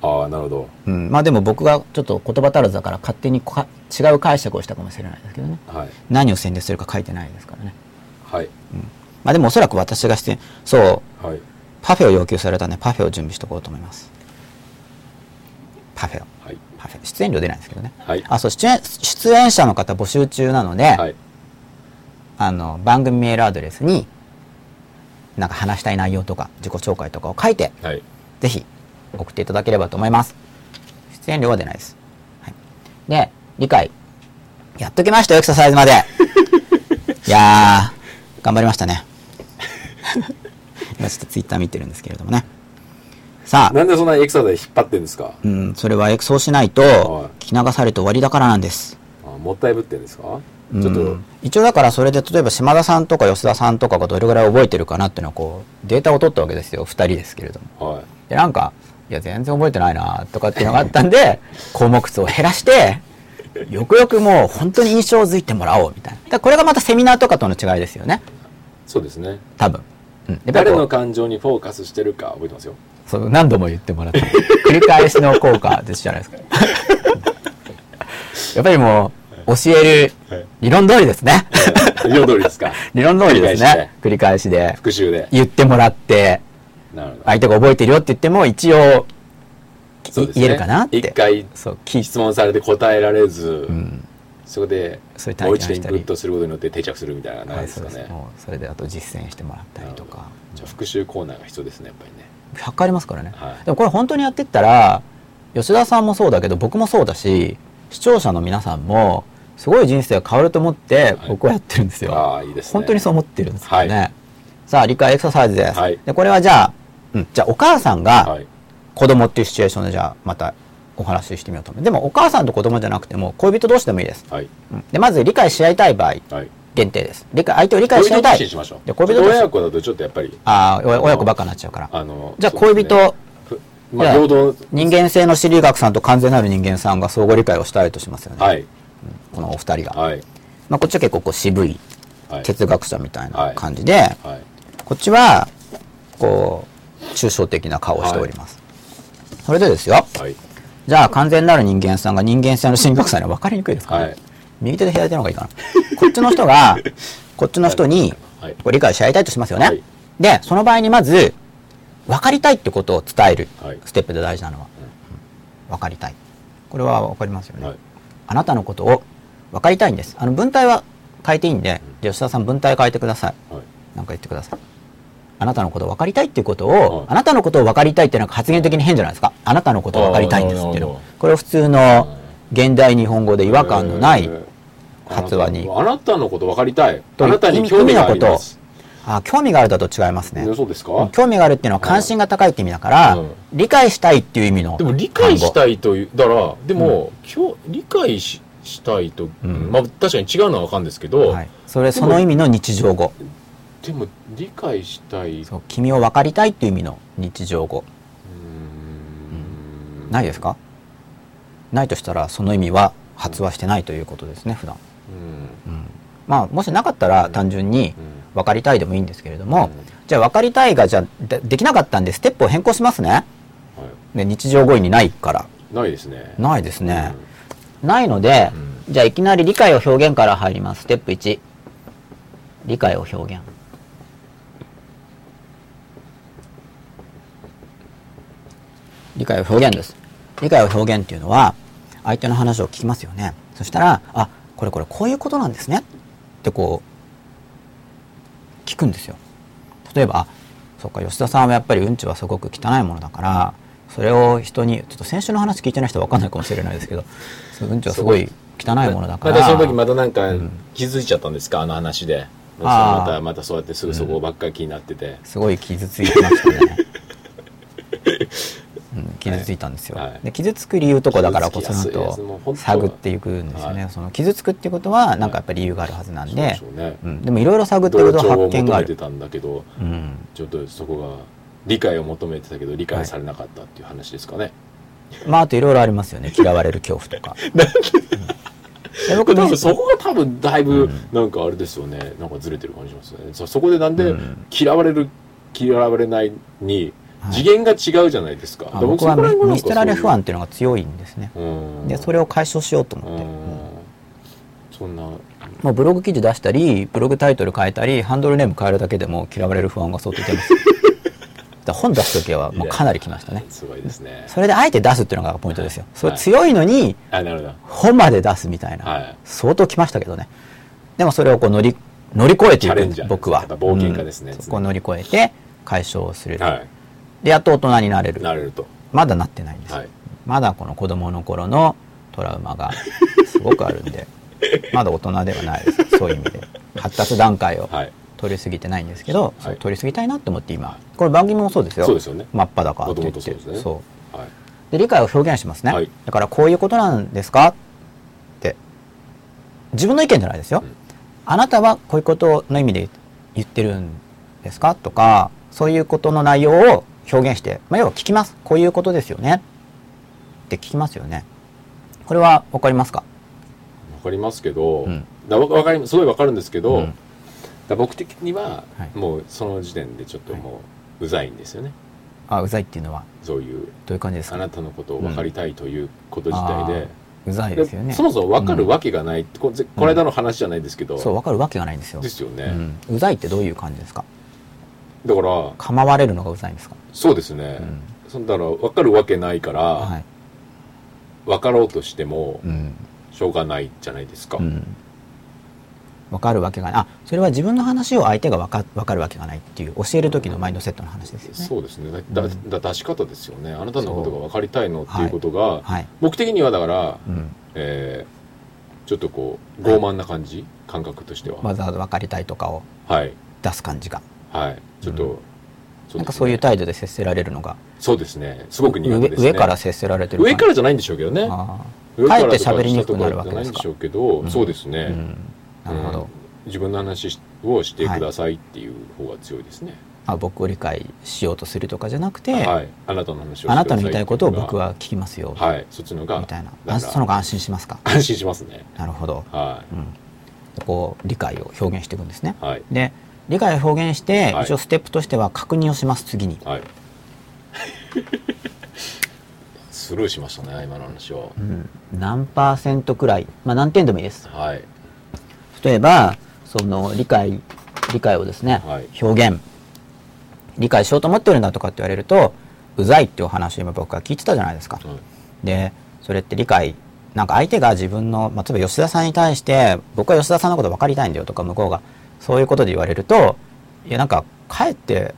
ああなるほど。うん、まあでも僕がちょっと言葉足らずだから勝手にか違う解釈をしたかもしれないですけどね。はい。何を宣伝するか書いてないですからね。はい。まあでもおそらく私が出演そう。はい。パフェを要求されたんでパフェを準備しておこうと思います。パフェを。はい出演料出ないんですけどねはいあそう出演出演者の方募集中なので、はいあの番組メールアドレスになんか話したい内容とか自己紹介とかを書いてはいぜひ送っていただければと思います。出演料は出ないです。はい、で、理解。やっときましたよ、エクササイズまで。いやー、頑張りましたね。今ちょっとツイッター見てるんですけれどもね。さあ、なんでそんなエクササイズ引っ張ってんですか？うん、それはそうしないとはい、聞き流されて終わりだからなんです。あもったいぶってんですか？うん。ちょっと。一応だからそれで例えば島田さんとか吉田さんとかがどれぐらい覚えてるかなっていうのはこうデータを取ったわけですよ。2人ですけれども。はい。でなんかいや全然覚えてないなとかっていうのがあったんで 項目数を減らしてよくよくもう本当に印象づいてもらおうみたいな。これがまたセミナーとかとの違いですよね。そうですね。多分、うん、誰の感情にフォーカスしてるか覚えてますよそう何度も言ってもらって。繰り返しの効果ですじゃないですか。やっぱりもう教えるはい。理論通りですね。理論通りですか。理論通りですね。繰り返しで。復習で。言ってもらって。相手が覚えてるよって言っても一応そうですね。言えるかなって。一回質問されて答えられず、うん。そこでもう一度インプットすることによって定着するみたいなのがないですかね、はいそそれであと実践してもらったりとか。じゃあ復習コーナーが必要ですねやっぱりね100回ありますからね、はい。でもこれ本当にやってったら吉田さんもそうだけど僕もそうだし視聴者の皆さんもすごい人生が変わると思って僕はやってるんですよ、ああいいですね。本当にそう思ってるんですよね、はい。さあ理解エクササイズです、はい。でこれはじゃあ、うん、じゃあお母さんがはい。子供っていうシチュエーションでじゃあまたお話ししてみようと思う。でもお母さんと子供じゃなくても恋人同士でもいいです、はい。うん。でまず理解し合いたい場合。はい限定です。理解相手を理解し合いたい恋人同士にしましょう。で恋人親子だとちょっとやっぱり。ああ親子ばっかになっちゃうから。あのじゃあ恋人、ふまあ平等人間性の心理学さんと完全なる人間さんが相互理解をしたいとしますよね、はい。このお二人が、はい。まあ、こっちは結構こう渋いはい。哲学者みたいなはい感じで、はい。こっちはこう抽象的な顔をしております、それでですよ。はい。じゃあ完全なる人間さんが人間性の心理学者には分かりにくいですから、ね。はい右手で左手の方がいいかな。こっちの人が こっちの人にはい。こう理解し合いたいとしますよね、はい。でその場合にまず分かりたいってことを伝えるはい。ステップで大事なのは、うん。分かりたい。これは分かりますよね、はい。あなたのことを分かりたいんです。あの文体は変えていいんでじゃあ吉田さん文体変えてください。はい。なんか言ってください。あなたのことを分かりたいっていうことを、はい。あなたのことを分かりたいっていうのは発言的に変じゃないですか。あなたのことを分かりたいんですっていうの。これは普通の現代日本語で違和感のないえー発話に。あなたのこと分かりたい。とあなたに興味があります。あ興味があるだと違いますね。ねそうですか？興味があるっていうのは関心が高いって意味だから、うん。理解したいっていう意味のでも理解したいいというだからでも、今日理解ししたいと、うん。まあ確かに違うのは分かるんですけど、はい、それその意味の日常語。でも理解したい。そう君を分かりたいっていう意味の日常語。うーん。ないですか？ないとしたらその意味は発話してないということですね普段うん。うんまあもしなかったら単純にうん。分かりたいでもいいんですけれども、うん。じゃあ分かりたいがじゃあでできなかったんでステップを変更しますね。はで日常語彙にないから。い、ないですね。ないですね、ないので、うじゃあいきなり理解を表現から入ります。ステップ1理解を表現。理解を表現です。理解を表現っていうのは相手の話を聞きますよね。そしたらあこれこれこういうことなんですね。ってこう聞くんですよ。例えばあそっか吉田さんはやっぱりうんちはすごく汚いものだからそれを人にちょっと先週の話聞いてない人は分かんないかもしれないですけどそううんちはすごい汚いものだからまたその時またなんかうん。気づいちゃったんですか、あの話でまたまたそうやってすぐそこばっかり気になってて、すごい傷ついてましたね、傷ついたんですよ、はい。で傷つく理由とかだからこそ傷つきやのすい。やつもう本当と探っていくんですよね、はい。その傷つくっていうことはなんかやっぱり理由があるはずなんででしょうね。うん、でもいろいろ探っていくと発見がある、たんだけどうん、ちょっとそこが理解を求めてたけど理解されなかったっていう話ですかね、まああといろいろありますよね。嫌われる恐怖とか、うん。で僕ね多分そこが多分だいぶうん。なんかあれですよね。なんかずれてる感じしますね。そそこでなんでうん。嫌われる嫌われないにはい次元が違うじゃないですか、あで僕は見捨てられ不安そっていうのが強いんですねでそれを解消しようとう思って、そんな。もうブログ記事出したりブログタイトル変えたりハンドルネーム変えるだけでも嫌われる不安が相当出ます。本出す時はもうかなり来ましたね。すごいですね。それであえて出すっていうのがポイントですよ。それはい強いのにあなるほど。本まで出すみたいな、はい。相当来ましたけどね。でもそれをこう乗り乗り越えていチャレンジャーですね。く僕は。冒険家ですねうん。そこを乗り越えて解消する、はでやっと大人になれる。いなれると。まだなってないんですよ、はい。まだこの子供の頃のトラウマが すごくあるんでまだ大人ではないです。そういう意味で。発達段階をはい。取り過ぎてないんですけど、はい。取り過ぎたいなって思って今。これ番組もそうですよ。そうですよね。真っ裸って言って。そうですね。そう。はい。で理解を表現しますね、はい。だからこういうことなんですか？って。自分の意見じゃないですよ、うん。あなたはこういうことの意味で言ってるんですか？とかそういうことの内容を表現して、まあ、要は聞きます。こういうことですよね。って聞きますよね。これは分かりますか？わかりますけど、うん。だわわかりす。ごいわかるんですけど、うん。だ僕的には、はい。もうその時点でちょっともううざいんですよね。あうざいっていうのは？そういうどういう感じですか？あなたのことを分かりたいということ自体で,うざいで、ですよね。そもそも分かるわけがない、こぜこの間の話じゃないですけど、そう分かるわけがないんですよ。ですよね、うん、うざいってどういう感じですか？だから構われるのがうざいんですか、そうですね、うん。そんだから分かるわけないから、はい。分かろうとしてもうん。しょうがないじゃないですか、うん、分かるわけがない。あそれは自分の話を相手が分か分かるわけがないっていう教える時のマインドセットの話ですよね。そうですね。だだうん。だ出し方ですよね。あなたのことが分かりたいのっていうことが、はい、僕的にはだから、うん、えーちょっとこう傲慢な感じ、感覚としては、わざわざ分かりたいとかをはい。出す感じがはい。ちょっと、うん。ね。なんかそういう態度で接せられるのが。そうですね。すごく苦手上ですね。上から接せられてる上からじゃないんでしょうけどね。かえって喋りにくくなるわけですかじゃないんでしょうけど、うん。そうですね、ーうん。なるほど、うん。自分の話をしてくださいっていう方が強いですね。あ僕を理解しようとするとかじゃなくて、はい。あなたの話をあなたの言いたいことを僕は聞きますよ、はい。そっちのがみたいなその方が安心しますか？安心しますね。なるほど、はうん、こう理解を表現していくんですね。いはい。で理解を表現して、はい。一応ステップとしては確認をします次に、はい。スルーしましたね今の話を。うん、何パーセントくらい、まあ、何点でもいいです。はい。例えばその理解理解をですね、はい。表現。理解しようと思ってるんだとかって言われるとうざいっていうお話を今僕は聞いてたじゃないですか、はいでそれって理解なんか相手が自分の、まあ、例えば吉田さんに対して僕は吉田さんのこと分かりたいんだよとか向こうがそういうことで言われるといやなんかかえって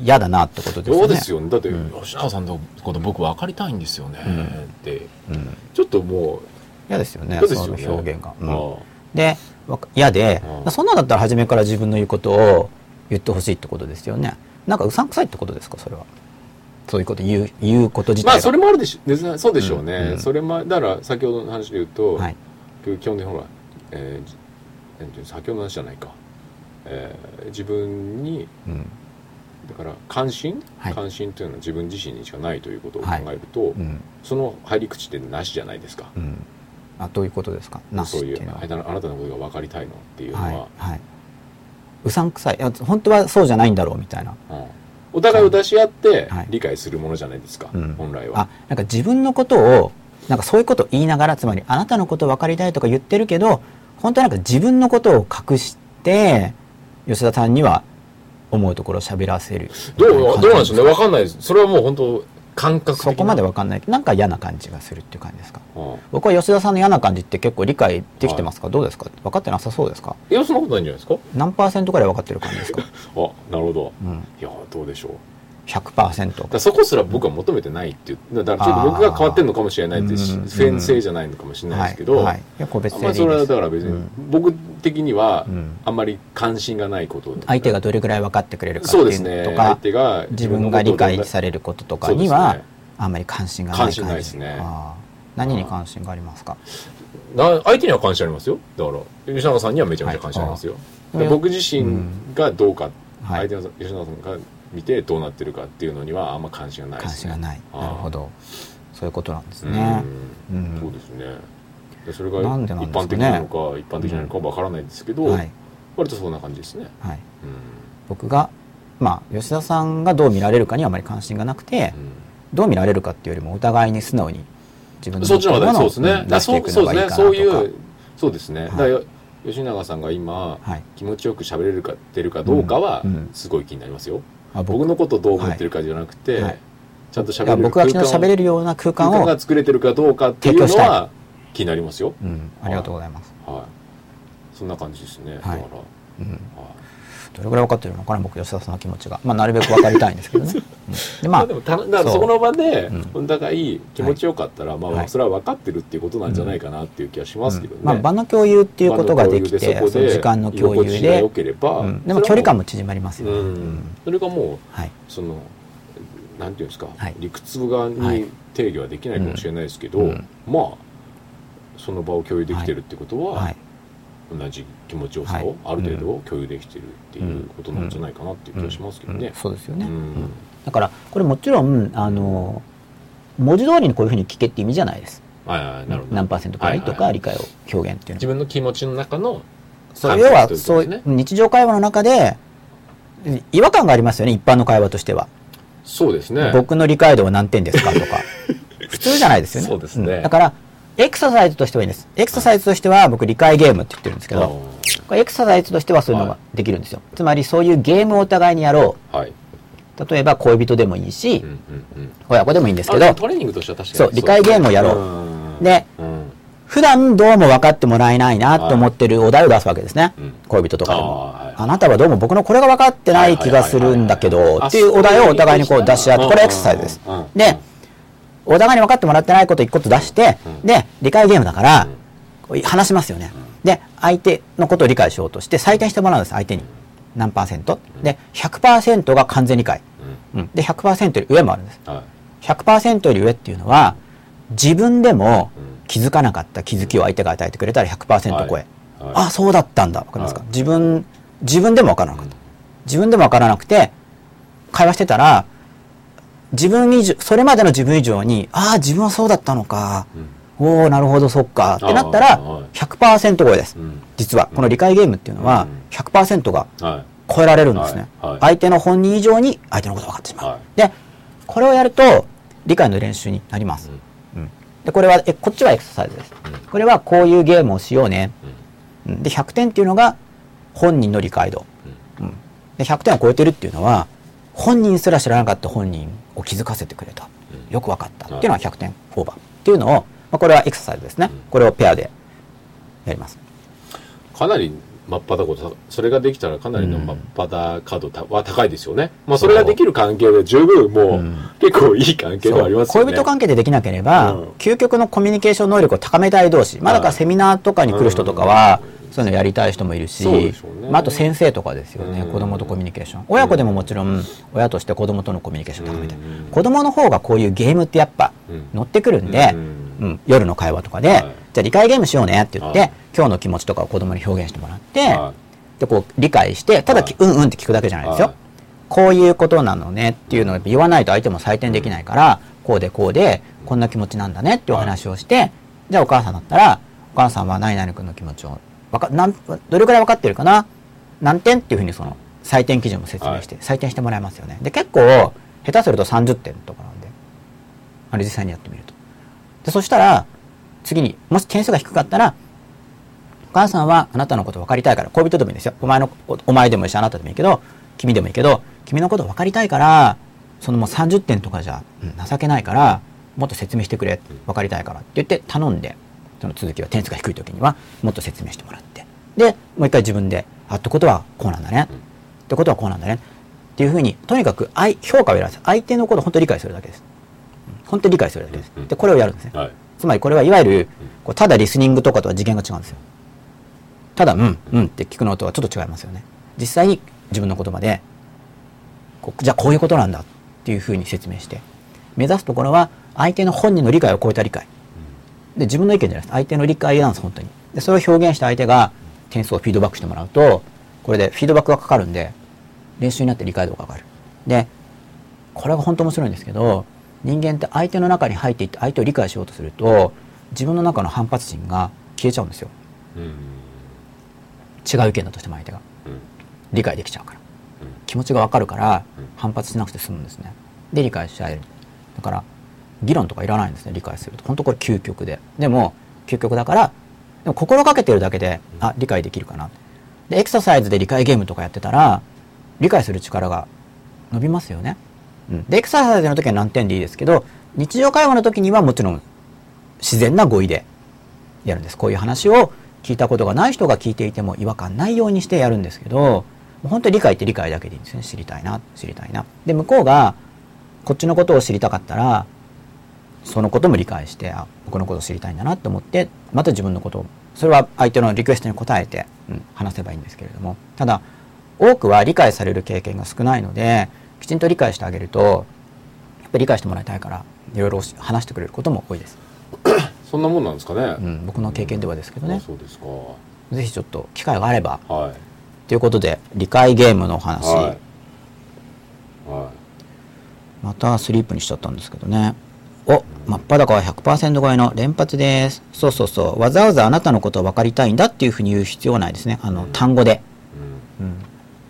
嫌だなってことですよね。そうですよね。だって、うん。吉永さんのこと僕分かりたいんですよね、うん。って。うん、ちょっとも嫌ですよね嫌ですよね。その表現が、う、うん。あで嫌で、うんそんなんだったら初めから自分の言うことを言ってほしいってことですよね。なんかうさんくさいってことですかそれは。そういうこと言う言うこと自体が。まあそれもあるでしょそうでしょうね、うんうん。それもだから先ほどの話で言うと、はい。基本的にほら、えー先ほどの話じゃないか、えー自分にうん。だから関心、はい。関心というのは自分自身にしかないということを考はい。えると、うん。その入り口ってなしじゃないですか、うん。あどういうことですか？なしそういうあなたのことが分かりたいのっていうのは、はいはい。うさんくさい。いや本当はそうじゃないんだろうみたいな。うん。お互いを出し合ってはい。理解するものじゃないですか、うん。本来は。あなんか自分のことをなんかそういうことを言いながらつまりあなたのことを分かりたいとか言ってるけど本当はなんか自分のことを隠して吉田さんには思うところを喋らせる。どうどうなんでしょうね。ね分か？んないです。それはもう本当感覚そこまで分かんない。なんか嫌な感じがするっていう感じですか？うん。僕は吉田さんの嫌な感じって結構理解できてますか、どうですか？分かってなさそうですか？いやそんなことないんじゃないですか？何パーセントくらい分かってる感じですか、あなるほど。うん、いやどうでしょう100%だそこすら僕は求めてないっていう。だからちょっと僕が変わってるのかもしれないってし先生じゃないのかもしれないですけど、はい。はい、それはだから別に、うん。僕的にはうん。あんまり関心がないこと相手がどれぐらい分かってくれるかっていうねのとか相手が自分が理解されることとかには、あんまり関心がない感じ。関心ないですね。何に関心がありますか？な相手には関心ありますよ。だから吉永さんにはめちゃめちゃ関心ありますよ、はい。で僕自身がどうか、はい。相手の吉永さんが見てどうなってるかっていうのにはあんま関心がないです、ね、関心がない。なるほど。そういうことなんですうん。ねうん。そうですね。でそれが一般的なのか一般的なのかわからないんですけど、はい。割とそんな感じですね、はい。うん。僕がまあ吉田さんがどう見られるかにはあまり関心がなくてどう見られるかっていうよりもお互いに素直に自分のそっちの方がそうですね。だうん出していくそういいかなとか。ですね。そういうそうですね。いだから吉永さんが今、はい。気持ちよく喋れるかってるかどうかはうん。うん。すごい気になりますよ。あ僕。のことをどう思ってるかじゃなくて、はい。ちゃんと喋れる僕が喋れるるような空間を空間が作れてるかどうかっていうのは気になりますよ。うん。ありがとうございます。はい。そんな感じですね。はい。だから、うん。はいどれぐらい分かってるのかな僕吉田さんの気持ちが。まあなるべく分かりたいんですけどね、うん。でまあまあでもただからそこの場でうんお互い気持ちよかったら、まはい。あそれは分かってるっていうことなんじゃないかなっていう気がしますけどね。うん。まあ、場の共有っていうことができてでその時間の共有で良ければ、うん。でも距離感も縮まりますよね、うん、うん。それがもうはい。そのなんていうんですか、はい。理屈がはい。に定義はできないかもしれないですけど、うん。まあその場を共有できてるってことは、はい同じ気持ちよさをはい。ある程度共有できてるっていうことなんじゃないかなっていう気がしますけどね。うん。そうですよね、だからこれもちろんあの文字通りにこういうふうに聞けって意味じゃないです。はいはいなるほど。何パーセントくらいとか理解を表現っていうの。は自分の気持ちの中の要はそうとですね。日常会話の中で違和感がありますよね一般の会話としては、そうですね。僕の理解度は何点ですかとか。普通じゃないですよね。そうですね。ん。だからエクササイズとしてはいいんです。エクササイズとしては僕理解ゲームって言ってるんですけあどこれエクササイズとしてはそういうのができるんですよ、つまりそういうゲームをお互いにやろーはい。う例えば恋人でもいいし、うんうんうん。親子でもいいんですけどあトレーニングとしては確かにそう。理解ゲームをやろう。うんでうん。普段どうも分かってもらえないなと思ってるお題を出すわけですね、うん。恋人とかでも。あーはい。あなたはどうも僕のこれが分かってない気がするんだけどっていうお題をお互いにこう出し合ってこれエクササイズです。うんうん。でお互いに分かってもらってないこと一個ずつ出してうん。で理解ゲームだから話しますよね。で相手のことを理解しようとして採点してもらうんです相手に。何パーセント？で100%が完全理解。で100%より上もあるんです。はい。100%より上っていうのは自分でもうん。気づかなかった気づきを相手が与えてくれたら100%超え、はい。あそうだったんだ。わかりますか、はい。自分自分でもわからなかった、自分でもわからなくて会話してたら自分以上それまでの自分以上にああ自分はそうだったのか、おおなるほどそっか。ってなったらあーはい。100%超えです、うん。実は。この理解ゲームっていうのはうん。100%がはい。超えられるんですね、はい。はい。相手の本人以上に相手のことが分かってしまう、はい。でこれをやると理解の練習になります、うん。でこれはえこっちはエクササイズです、うん。これはこういうゲームをしようね、うん。うん。で100点っていうのが本人の理解度、うん。で100点を超えてるっていうのは本人すら知らなかった本人を気づかせてくれた、うん。よく分かった。っていうのは100点オーバー。っていうのを、まあ、これはエクササイズですね、これをペアでやります。かなり真っ裸とそれができたらかなりの真っ裸度は高いですよね、まあそれができる関係で十分もう、うん。結構いい関係ではありますよね。恋人関係でできなければ、うん。究極のコミュニケーション能力を高めたい同士、まあ、だからはいセミナーとかに来る人とかは、そういうのやりたい人もいるし、ね。まあ、あと先生とかですよね、うん。子供とコミュニケーション。親子でももちろん親として子供とのコミュニケーションを高めたい、うん。子供の方がこういうゲームってやっぱうん。乗ってくるんで、うんうん。夜の会話とかで、はい。じゃあ理解ゲームしようねって言って、はい。今日の気持ちとかを子供に表現してもらって、はでこう理解してただ、はい。うんうんって聞くだけじゃないですよ、はい。こういうことなのねっていうのを言わないと相手も採点できないから、こうでこうでこんな気持ちなんだねっていうお話をして、じゃあお母さんだったらお母さんは何々君の気持ちをわかなんどれくらい分かってるかな？何点っていうふうにその採点基準も説明して、採点してもらいますよね。で結構下手すると30点とかなんで。あれ実際にやってみるとでそしたら次にもし点数が低かったらお母さんはあなたのこと分かりたいから恋人でもいいですよ。お前のお前でもいいしあなたでもいいけど君でもいいけど君のこと分かりたいからそのもう30点とかじゃ、情けないからもっと説明してくれ分かりたいからって言って頼んでその続きは点数が低い時にはもっと説明してもらって。でもう一回自分であってことはこうなんだね、ってことはこうなんだね。っていうふうにとにかく相評価を得られる。相手のことを本当に理解するだけです。本当に理解するだけです。うん。でこれをやるんですね。いはい。つまりこれはいわゆるこうただリスニングとかとは次元が違うんですよ。ただ「うんうん」って聞くのとはちょっと違いますよね。実際に自分の言葉でじゃあこういうことなんだっていうふうに説明して目指すところは相手の本人の理解を超えた理解。で自分の意見じゃないです。相手の理解なんです本当に。でそれを表現した相手が点数をフィードバックしてもらうとこれでフィードバックがかかるんで練習になって理解度が上がる。でこれが本当面白いんですけど人間って相手の中に入っていって相手を理解しようとすると自分の中の反発心が消えちゃうんですよ。うん違う意見だとしても相手が。うん理解できちゃうから。うん気持ちが分かるから反発しなくて済むんですね。で理解し合える。だから議論とかいらないんですね理解すると。本当これ究極で。でも究極だからでも心がけてるだけであ理解できるかな。でエクササイズで理解ゲームとかやってたら理解する力が伸びますよね、うん、でエクササイズの時は何点でいいですけど日常会話の時にはもちろん自然な語彙でやるんです。こういう話を聞いたことがない人が聞いていても違和感ないようにしてやるんですけど本当に理解って理解だけでいいんですね。知りたいな知りたいな。で向こうがこっちのことを知りたかったらそのことも理解してあ僕のことを知りたいんだなと思ってまた自分のことをそれは相手のリクエストに応えて、うん、話せばいいんですけれども。ただ多くは理解される経験が少ないのできちんと理解してあげるとやっぱり理解してもらいたいからいろいろ話してくれることも多いです、そんなもんなんですかね、うん、僕の経験ではですけどあねそうですか。ぜひちょっと機会があればはい。ということで理解ゲームのお話、はい。はまたスリープにしちゃったんですけどね。お真っ裸は100%超えの連発です。そうそうそう。わざわざあなたのことを分かりたいんだっていうふうに言う必要はないですね。あの単語で、い、うん。うん。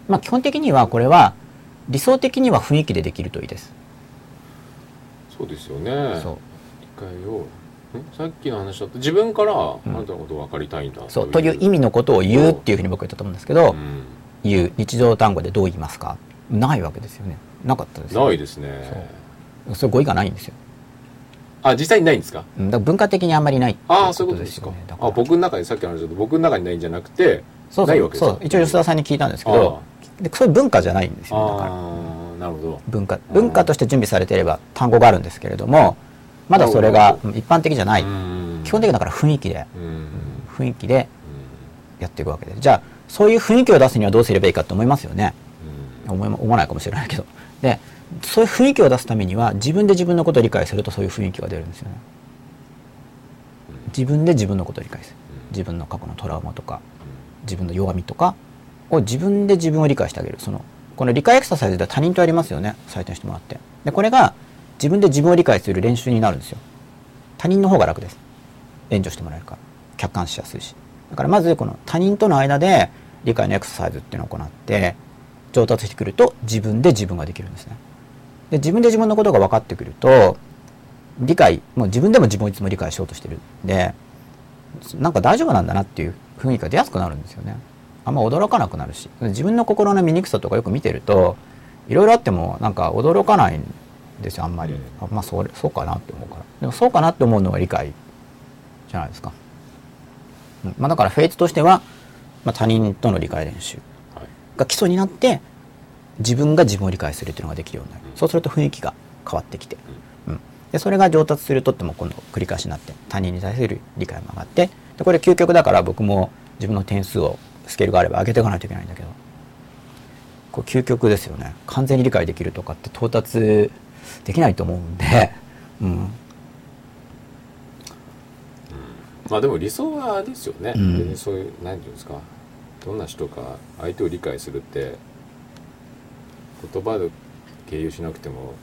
まあ、基本的にはこれは理想的には雰囲気でできるといいです。そうですよね。そう。理解を。ん？さっきの話だと自分からあなたのことを分かりたいんだ、そう。という意味のことを言うっていうふうに僕は言ったと思うんですけど、うん。言う。日常単語でどう言いますか？ないわけですよね。なかったですよないですね。それ語彙がないんですよ、あ実際にないんですか？うん、だ文化的にあんまりないってああそういうことですか。あ僕の中にさっきの話だと僕の中にないんじゃなくてそうそう。ないわけですか？そう。一応吉田さんに聞いたんですけどでそういう文化じゃないんですよねだから。なるほど。文化。文化として準備されていれば単語があるんですけれどもまだそれがうん一般的じゃない。うん。基本的にだから雰囲気で。うん。雰囲気でやっていくわけで。じゃあそういう雰囲気を出すにはどうすればいいかって思いますよね。うん。思い思わないかもしれないけど。でそういう雰囲気を出すためには自分で自分のことを理解するとそういう雰囲気が出るんですよね。自分で自分のことを理解する。自分の過去のトラウマとか自分の弱みとかを自分で自分を理解してあげる。そのこの理解エクササイズでは他人とやりますよね。採点してもらって。でこれが自分で自分を理解する練習になるんですよ。他人の方が楽です。援助してもらえるから。客観視しやすいし。だからまずこの他人との間で理解のエクササイズっていうのを行って上達してくると自分で自分ができるんですね。で自分で自分のことが分かってくると理解もう自分でも自分をいつも理解しようとしてるんでなんか大丈夫なんだなっていう雰囲気が出やすくなるんですよね。あんま驚かなくなるし自分の心の醜さとかよく見てるといろいろあってもなんか驚かないんですよあんまり、あまあそれそうかなって思うから。でもそうかなって思うのが理解じゃないですか、うん。まあ、だからフェイズとしては、まあ、他人との理解練習はい。が基礎になって自分が自分を理解するっていうのができるようになる、うん。そうすると雰囲気が変わってきて、うん。でそれが上達するとっても今度繰り返しになって他人に対する理解も上がってでこれ究極だから僕も自分の点数をスケールがあれば上げていかないといけないんだけど。これ究極ですよね。完全に理解できるとかって到達できないと思うんで、うん、まあでも理想はですよね、うん。そういう何ていうんですか。どんな人か相手を理解するって言葉で経由しなくても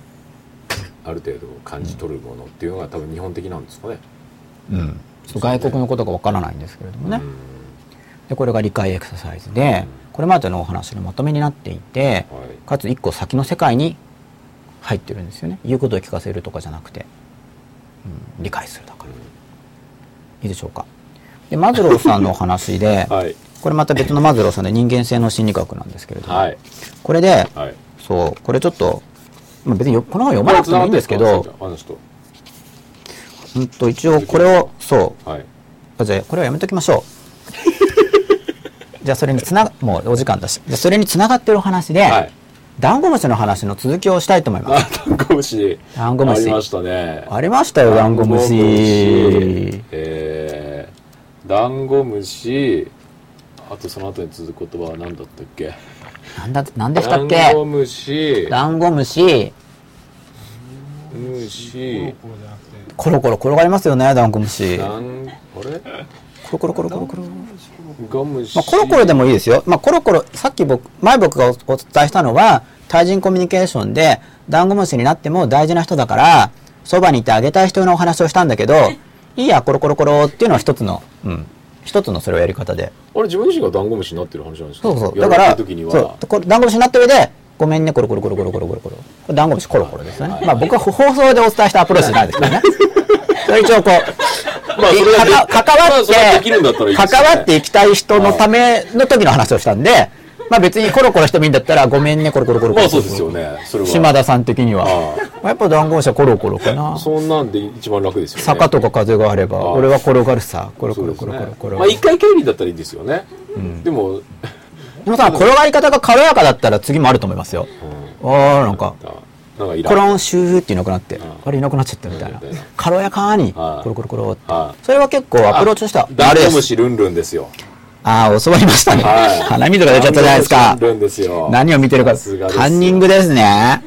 ある程度感じ取るものっていうのが多分日本的なんですかね。うん、外国のことがわからないんですけれどもね、うんでこれが理解エクササイズでこれまでのお話のまとめになっていてはい。かつ一個先の世界に入ってるんですよね。言うことを聞かせるとかじゃなくて、うん、理解するだか。らいいでしょうか。でマズローさんのお話で はい。これまた別のマズローさんで人間性の心理学なんですけれども、はい。これではい。そうこれちょっと、まあ、別によこの本読まなくてもいいんですけど、うんと一応これをそう。はい。あじゃあこれはやめときましょう じゃあそれにつながもうお時間だし。じゃあそれにつながってるお話で、はい。ダンゴムシの話の続きをしたいと思います。あダンゴムシ。ダンゴムシ。ありましたね。ありましたよダンゴムシ。えー、ダンゴムシ。あとその後に続く言葉は何だったっけ？なんだなんでしたっダンけゴムシ。ダンゴムシ。虫コロコロコロ転がりますよねダンゴムシ。あれ？コロコロコロコロコロまあ、コロコロでもいいですよ。まあ、コロコロ、さっき僕、前僕がおお伝えしたのは、対人コミュニケーションで、ダンゴムシになっても大事な人だから、そばにいてあげたい人のお話をしたんだけど、いいや、コロコロコロっていうのは一つの、うん、一つのそれをやり方で。あれ自分自身がダンゴムシになってる話なんですか？そうそう。やだからそう、これダンゴムシになった上で、ごめんね、コロコロコロコロコロコロコロ。これダンゴムシコロコロですよね。まあ僕は放送でお伝えしたアプローチじゃないですけどね。一応こう、まあそれはでかか関わって、関わっていきたい人のための時の話をしたんで、まあ別にコロコロしてもいいんだったら、ごめんね、コロコロコロコロ。まあそうですよねそれは島田さん的には。あやっぱダンゴムシはコロコロかな。そんなんで一番楽ですよね坂とか風があれば、あ俺は転がるさ。コロコロコロコロコロ。まあ一回限りだったらいいんですよねでもでもさ、転がり方が軽やかだったら次もあると思いますよ。ああ、なんか。コロンシューっていなくなって、んあれいなくなっちゃったみたいな。軽やかに、はいコロコロコロっては。それは結構アプローチとしては、あれです。シルンルンですよああ、教わりましたね。はい鼻水が出ちゃったじゃないですか何を見てるか。カンニングですね。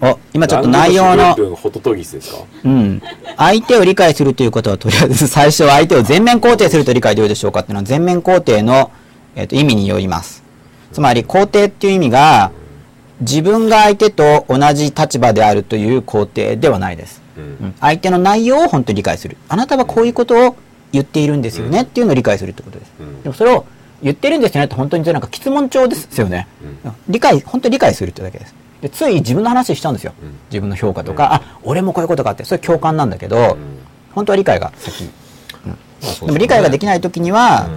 お、今ちょっと内容のうん。相手を理解するということは、とりあえず 最初は相手を全面肯定すると理解できるでしょうかっていうのは、全面肯定の、えっと意味によります。つまり、肯定っていう意味が、自分が相手と同じ立場であるという肯定ではないです。うんうん相手の内容を本当に理解する。あなたはこういうことを言っているんですよねっていうのを理解するってことです。うんでもそれを言ってるんですよねって本当になんか質問帳ですよね。理解、本当に理解するってだけです。でつい自分の話しちゃうんですよ。うん自分の評価とか、あ、俺もこういうことがあって、それ共感なんだけど、本当は理解が先。でも理解ができない時には、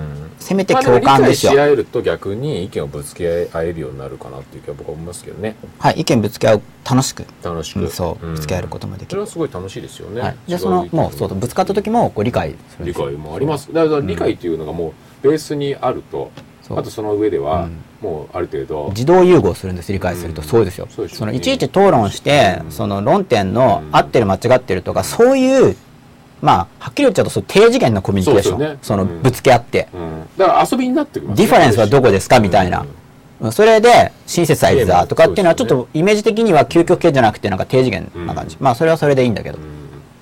せめて共感ですよ。まあ。理解し合えると逆に意見をぶつけ合えるようになるかなっていう気は僕は思いますけどね。はい、意見ぶつけ合う、楽しく。楽しく、うんそうぶつけ合えることもできる。それはすごい楽しいですよね、はい。じゃあその、もう、そう、ぶつかった時も、こう理解する理解もあります。だから理解っていうのがもうベースにあると、あとその上ではうん。もうある程度、自動融合するんです理解すると、うん。そうですよね。そのいちいち討論して、うん。その論点のうん。合ってる間違ってるとか、そういうまあはっきり言っちゃうとそう低次元のコミュニケーション。ね。うん。のぶつけ合って、うん、だから遊びになってきますディファレンスはどこですかみたいな、それでシンセサイザーとかっていうのはちょっそうとイメージ的には究極系じゃなくてなんか低次元な感じ、うん。まあそれはそれでいいんだけど、うん。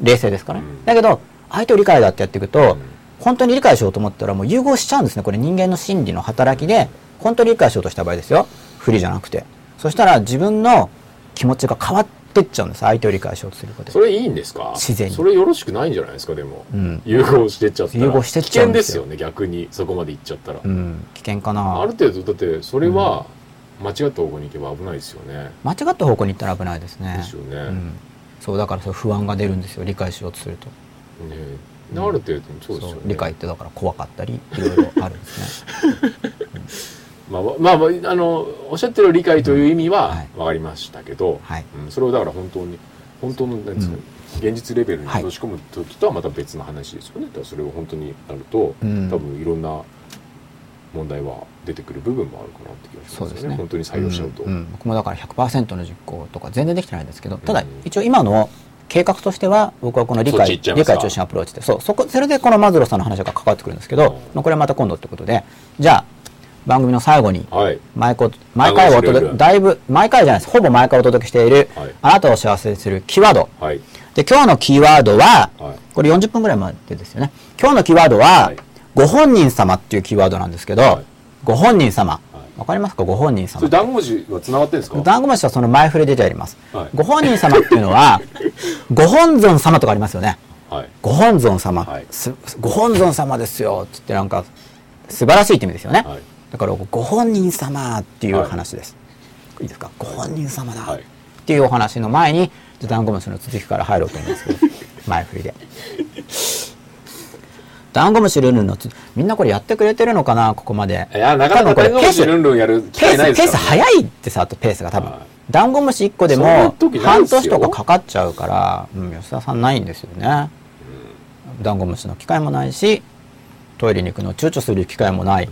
冷静ですからね、うん。だけど相手を理解だってやっていくと、うん。本当に理解しようと思ったらもう融合しちゃうんですね。これ人間の心理の働きで本当に理解しようとした場合ですよ。不利じゃなくて。そしたら自分の気持ちが変わってっちゃうんです。相手を理解しようとすることで。それいいんですか？自然に。それよろしくないんじゃないですか？でも、うん。融合してっちゃったら。融合してっちゃうん危ですよ。険ですよね逆に。そこまで行っちゃったら、うん。危険かな。ある程度だってそれは間違った方向に行けば危ないですよね、間違った方向に行ったら危ないですね。ですよね、うん、そうだからそう不安が出るんですよ。理解しようとすると。ねある程度そうですよね。理解ってだから怖かったりいろいろあるんですね まあ、まあ、まあ、あのおっしゃってる理解という意味は分かりましたけど、はい。うん、それをだから本当に本当のなんですか、現実レベルに落とし込む時とはまた別の話ですよね、だからそれを本当になると、うん。多分いろんな問題は出てくる部分もあるかなって気がしますよね。そうですね。本当に採用しちゃうと、ん。ん。僕もだから100%の実行とか全然できてないんですけどただうん一応今の計画としては僕はこの理解理解中心アプローチで。そう。そこそれでこのマズローさんの話が関わってくるんですけど、うん。まあ、これはまた今度ってことで。じゃあ番組の最後にはい。毎回毎回お届けだいぶ毎回じゃないですほぼ毎回お届けしている、はい。あなたを幸せにするキーワード。はい。で今日のキーワードは、はい。これ40分ぐらいまでですよね。今日のキーワードは、はい。ご本人様っていうキーワードなんですけど、はい。ご本人様。い。わかりますか？ご本人様。それ団子字はつながってるんですか？ダンゴムシはその前触れでやります、はい。ご本人様っていうのは ご本尊様とかありますよね。はい。ご本尊様、ご本尊様ですよ。っつってなんか素晴らしいって意味ですよね、はいだからご本人様っていう話です、い、いですか？ご本人様だ。はい。っていうお話の前にじゃあダンゴムシの続きから入ろうと思いますけど。前振りで。ダンゴムシルンルンのつみんなこれやってくれてるのかな？ここまで。いやなかなか多分これ団子字ルンルンやる機ペースペース会ないですから、ね、早いってさあとペースが多分、はい。ダンゴムシ1個でも半年とかかかっちゃうから、うん、吉田さんないんですよね、ダンゴムシの機会もないしトイレに行くの躊躇する機会もない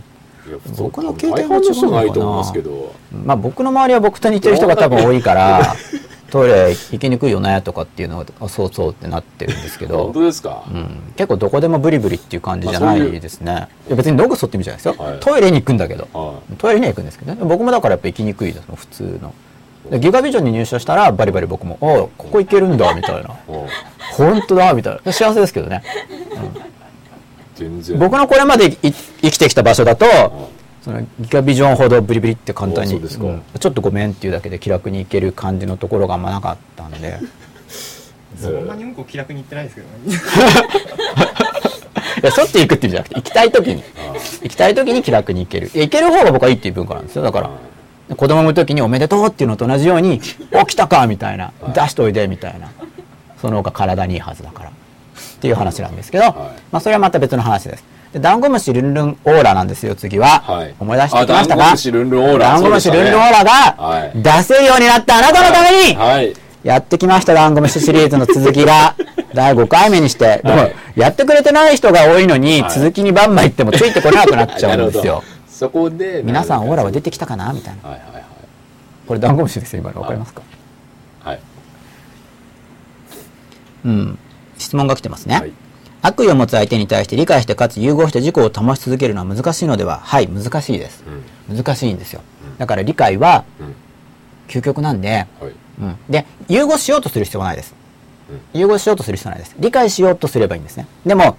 僕の携帯が違うな。いと思いますけど。まあ僕の周りは僕と似てる人が多分多いから トイレ行きにくいよねとかっていうのがあそうそうってなってるんですけど。本当ですか、うん、結構どこでもブリブリっていう感じじゃないういですね、いや別にどこそって意味じゃないですよ、はい。トイレに行くんだけど、はトイレには行くんですけどね。僕もだからやっぱ行きにくいです普通の。でギガビジョンに入社したらバリバリ僕も「おここ行けるんだ」みたいな。おう「本当だ」みたいな。幸せですけどね。全然僕のこれまでい生きてきた場所だとそのギガビジョンほどブリブリって簡単に、あそうですか。うん。ちょっとごめんっていうだけで気楽に行ける感じのところがあんまなかったんで。そんなにうんこ気楽に言ってないですけどね。いやしょっち行くっていうんじゃなくて行きたい時に。行きたい時に気楽に行ける。いや行ける方が僕はいいっていう文化なんですよ。だから子供の時におめでとうっていうのと同じように「起きたか!」みたいな「出しといで」みたいな。その方が体にいいはずだからっていう話なんですけど、まあそれはまた別の話です。でダンゴムシルンルンオーラなんですよ次は、はい。思い出してきましたかあダンゴムシルンルンオーラダンゴムシルンルンオーラはいが出せるようになったあなたのために、はい。やってきましたダンゴムシシリーズの続きが。第5回目にして。でも、はい。やってくれてない人が多いのに、はい。続きにバンバン言ってもついてこなくなっちゃうんですよ。そこで皆さんオーラは出ててきたかなみたいな。はいはいはい。これダンゴムシですよ今の。わかりますか、はい。うん質問が来てますね、はい。悪意を持つ相手に対して理解してかつ融合して自己を保ち続けるのは難しいのでははい難しいです。うん。難しいんですよ。だから理解はうん。究極なんで、はい。うん、で融合しようとする必要はないです。融合しようとする必要はないです。理解しようとすればいいんですね。でも、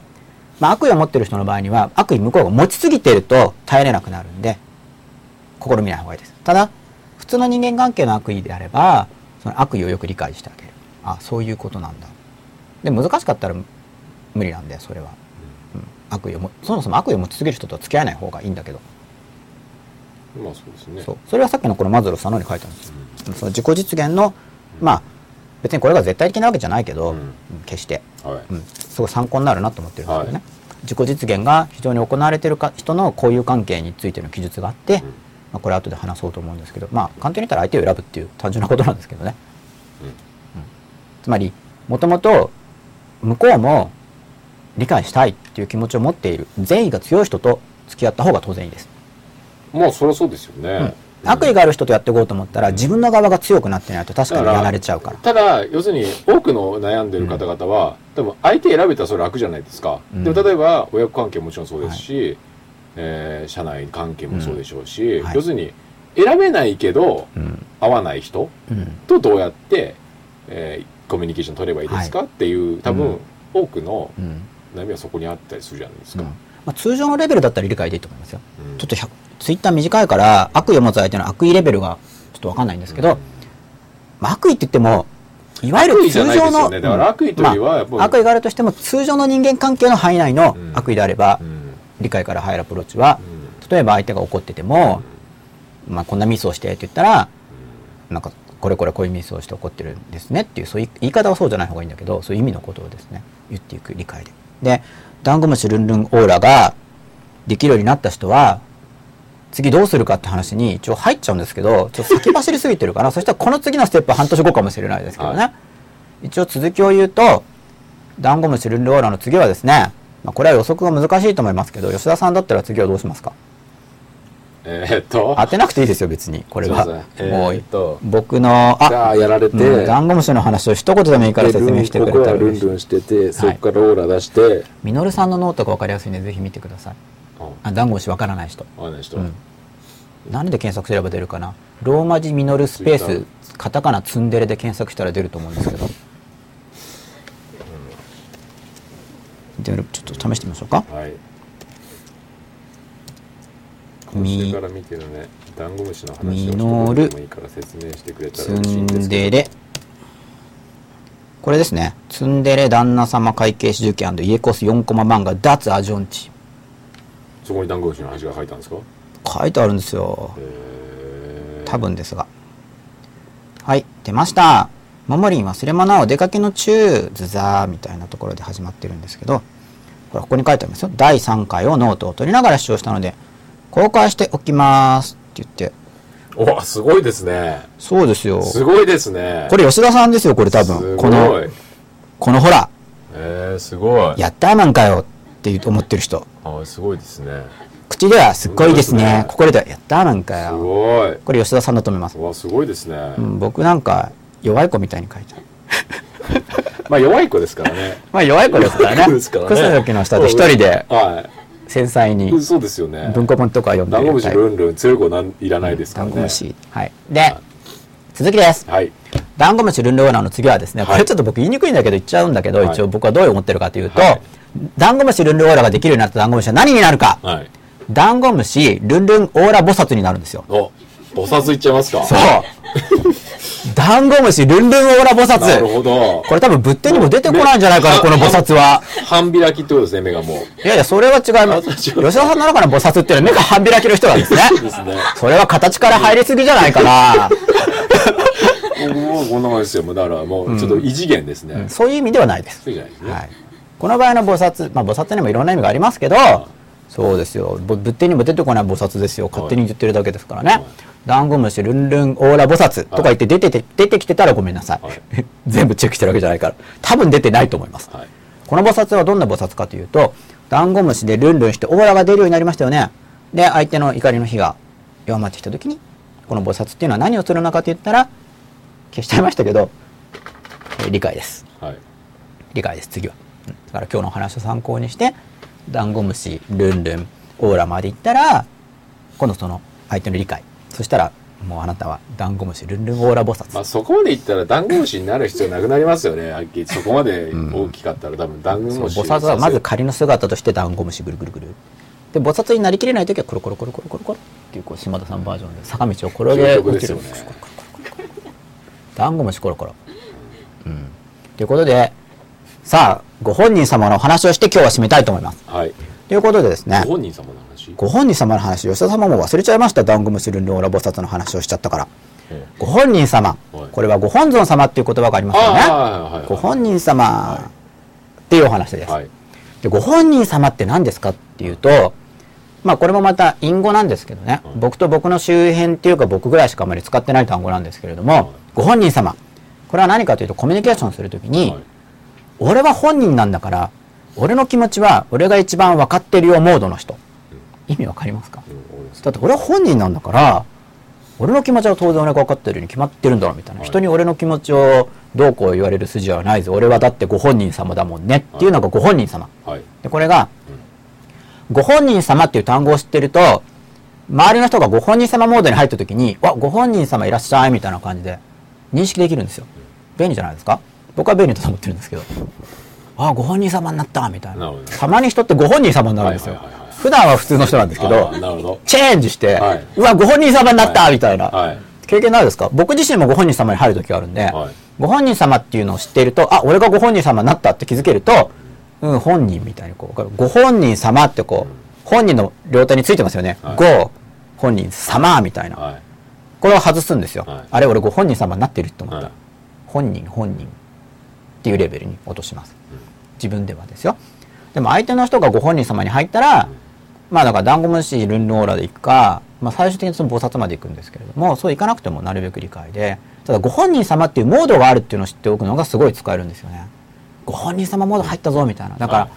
まあ、悪意を持ってる人の場合には悪意向こうが持ちすぎていると耐えれなくなるんで試みない方がいいです。ただ普通の人間関係の悪意であればその悪意をよく理解してあげる。あそういうことなんだで難しかったら無理なんでそれは、うん、悪意をもそもそも悪意を持ちすぎる人とは付き合えない方がいいんだけど。まあそうですね。そう。それはさっきのこのマズローさんのに書いてあるんですよ、その自己実現のまあ別にこれが絶対的なわけじゃないけど、うん。うん決して、はい。うん、すごい参考になるなと思ってるんですけどね、はい。自己実現が非常に行われているか人の交友関係についての記述があって、まあ、これ後で話そうと思うんですけどまあ簡単に言ったら相手を選ぶっていう単純なことなんですけどね、うん。うん。つまりもともと向こうも理解したいっていう気持ちを持っている。善意が強い人と付き合った方が当然いいです。まあそりゃそうですよね。悪意がある人とやっていこうと思ったら自分の側が強くなってないと確かにやられちゃうから。ただ要するに多くの悩んでる方々は、多分相手選べたらそれ楽じゃないですか、うん。でも例えば親子関係もちろんそうですし、えー社内関係もそうでしょうし、うん。はい。要するに選べないけどうん。合わない人うん。とどうやって、えーコミュニケーション取ればいいですか、はい。っていう多分、うん。多くのうん。悩みはそこにあったりするじゃないですか、うんまあ、通常のレベルだったら理解でいいと思いますよ、うん。ちょっと100ツイッター短いから悪意を持つ相手の悪意レベルがちょっと分かんないんですけど、まあ、悪意って言ってもいわゆる通常の、悪意まあ悪意があるとしても通常の人間関係の範囲内のうん悪意であれば、うん。理解から入るアプローチはうん。例えば相手が怒ってても、まあ、こんなミスをしてって言ったらなんかこれこれこういうミスをして怒ってるんですねっていうそういう言い方はそうじゃない方がいいんだけどそういう意味のことをですね。言っていく理解で。でダンゴムシルンルンオーラができるようになった人は次どうするかって話に一応入っちゃうんですけどちょっと先走りすぎてるかなそしたらこの次のステップは半年後かもしれないですけどね、は一応続きを言うとダンゴムシルンルンオーラの次はですね、まあ、これは予測が難しいと思いますけど吉田さんだったら次はどうしますか？えーっと。当てなくていいですよ別に。これは、えーっと。僕のあがやられて、うんダンゴムシの話を一言でもいいから説明してくれたらルンルンしててそこからオーラ出して、ミノルさんのノートが分かりやすいんでぜひ見てください。あ。ダンゴムシ分からない人。あの人、うん。何で検索すれば出るかな。ローマ字ミノルスペースカタカナツンデレで検索したら出ると思うんですけど、でちょっと試してみましょうか。はいみから見てるねダンゴムシの話をミ一ノル言でもいいから説明してくれたらツ嬉しいんですンけど。デレ。これですね。ツンデレ旦那様会計士受験家コス4コマ漫画脱アジョンチ。そこにダンゴムシの話が書いたんですか？書いてあるんですよ。多分ですが。はい出ました。ももりん忘れ物はお出かけの中ズザーみたいなところで始まってるんですけどこれここに書いてありますよ。第3回をノートを取りながら視聴したので公開しておきますって言って。おすごいですね。そうですよ。すごいですね。これ吉田さんですよこれ多す分このこのほら。えー、すごい。やったーマンかよって思ってる人。あすごいですね。口ではすっごいですね。すね。心ではやったーマンかすよごい。これ吉田さんだと思います、うわすごいですね、うん、僕なんか弱い子みたいに書いてあるまあ弱い子ですからね。まあ弱い子ですからね。ですからの下で一人で。は繊細いにそうですよね。文庫本とか読んでダンゴムシるタイプルンルン強い子なんいらないですかダらね。ンゴムシはい。で続きです。はい。ダンゴムシルンルオーラーの次はですね、こはい。れちょっと僕言いにくいんだけど言っちゃうんだけど、はい。一応僕はどう思ってるかというと、はい。ダンゴムシルンルオーラができるようになったダンゴムシは何になるか、はい。ダンゴムシルンルンオーラ菩薩になるんですよ。お菩薩いっちゃいますか？そう。ダンゴムシルンルンオーラ菩なる薩。ほどこれ多分仏典にも出てこないんじゃないかな、この菩薩は。半開きってことですね目がもういやいや、それは違います。あ吉田さんの中の菩薩っていうのは目が半開きの人なんですね。ですねそれは形から入りすぎじゃないかな。僕もこんな感じですよもうだからもうちょっと異次元ですね、そういう意味ではないです。そうじゃないですね、はい、この場合の菩薩、まあ、菩薩にもいろんな意味がありますけど、そうですよ。ぼ仏典にも出てこない菩薩ですよ。勝手に言ってるだけですからね、はい。ダンゴムシルンルンオーラ菩薩とか言って出てて、出てきてたらごめんなさい、はい。全部チェックしてるわけじゃないから。多分出てないと思います、はい。この菩薩はどんな菩薩かというとダンゴムシでルンルンしてオーラが出るようになりましたよね。で相手の怒りの火が弱まってきた時にこの菩薩っていうのは何をするのかと言ったら消しちゃいましたけど、えー理解です。はい。理解です。次は、うん。だから今日のお話を参考にしてダンゴムシルンルンオーラまでいったら今度その相手の理解。そしたらもうあなたはダンゴムシルンルンオーラ菩薩、まあそこまでいったらダンゴムシになる必要なくなりますよね。はっきりそこまで大きかったら多分ダンゴムシ菩薩はまず仮の姿としてダンゴムシぐるぐるぐる。で菩薩になりきれない時はコロコロコロコロコロコロっていうこう島田さんバージョンで坂道を転げ落ちるダンゴムシコロコロうんということでさあご本人様のお話をして今日は締めたいと思います。はい。ということでですね。ご本人様の話？ご本人様の話吉田様も忘れちゃいました。ダンゴムシルンルンオーラ菩薩の話をしちゃったからうんご本人様。はい。これはご本尊様っていう言葉がありますよね。はいご本人様っていうお話です、はい。でご本人様って何ですかっていうとまあこれもまた隠語なんですけどね、はい。僕と僕の周辺っていうか僕ぐらいしかあまり使ってない単語なんですけれども、はい。ご本人様。これは何かというとコミュニケーションするときに、はい俺は本人なんだから俺の気持ちは俺が一番分かってるよモードの人、意味わかりますか？だって俺は本人なんだから俺の気持ちは当然俺が分かってるように決まってるんだろうみたいな、はい。人に俺の気持ちをどうこう言われる筋はないぞ。俺はだってご本人様だもんね。っていうのがご本人様。はい。でこれが、ご本人様っていう単語を知ってると周りの人がご本人様モードに入った時に「わご本人様いらっしゃい」みたいな感じで認識できるんですよ。便利じゃないですか？僕は便利だと思ってるんですけど「あご本人様になった」みたいな。たまに人ってご本人様になるんですよ。普段は普通の人なんですけどチェンジして、はい。うわご本人様になったみたいな、はい。経験ないですか？僕自身もご本人様に入る時があるんで、はい。ご本人様っていうのを知っているとあ俺がご本人様になったって気づけると、うん、本人みたいにこうご本人様ってこう、本人の両手についてますよね、はい。ご本人様みたいな、はい。これを外すんですよ、はい。あれ俺ご本人様になってるって思った。本人本人っていうレベルに落とします、自分ではですよ。でも相手の人がご本人様に入ったら、まあだからダンゴムシルンルンオーラでいくか、まあ、最終的にその菩薩まで行くんですけれどもそういかなくてもなるべく理解でただご本人様っていうモードがあるっていうのを知っておくのがすごい使えるんですよね。ご本人様モード入ったぞみたいな。だから、はい。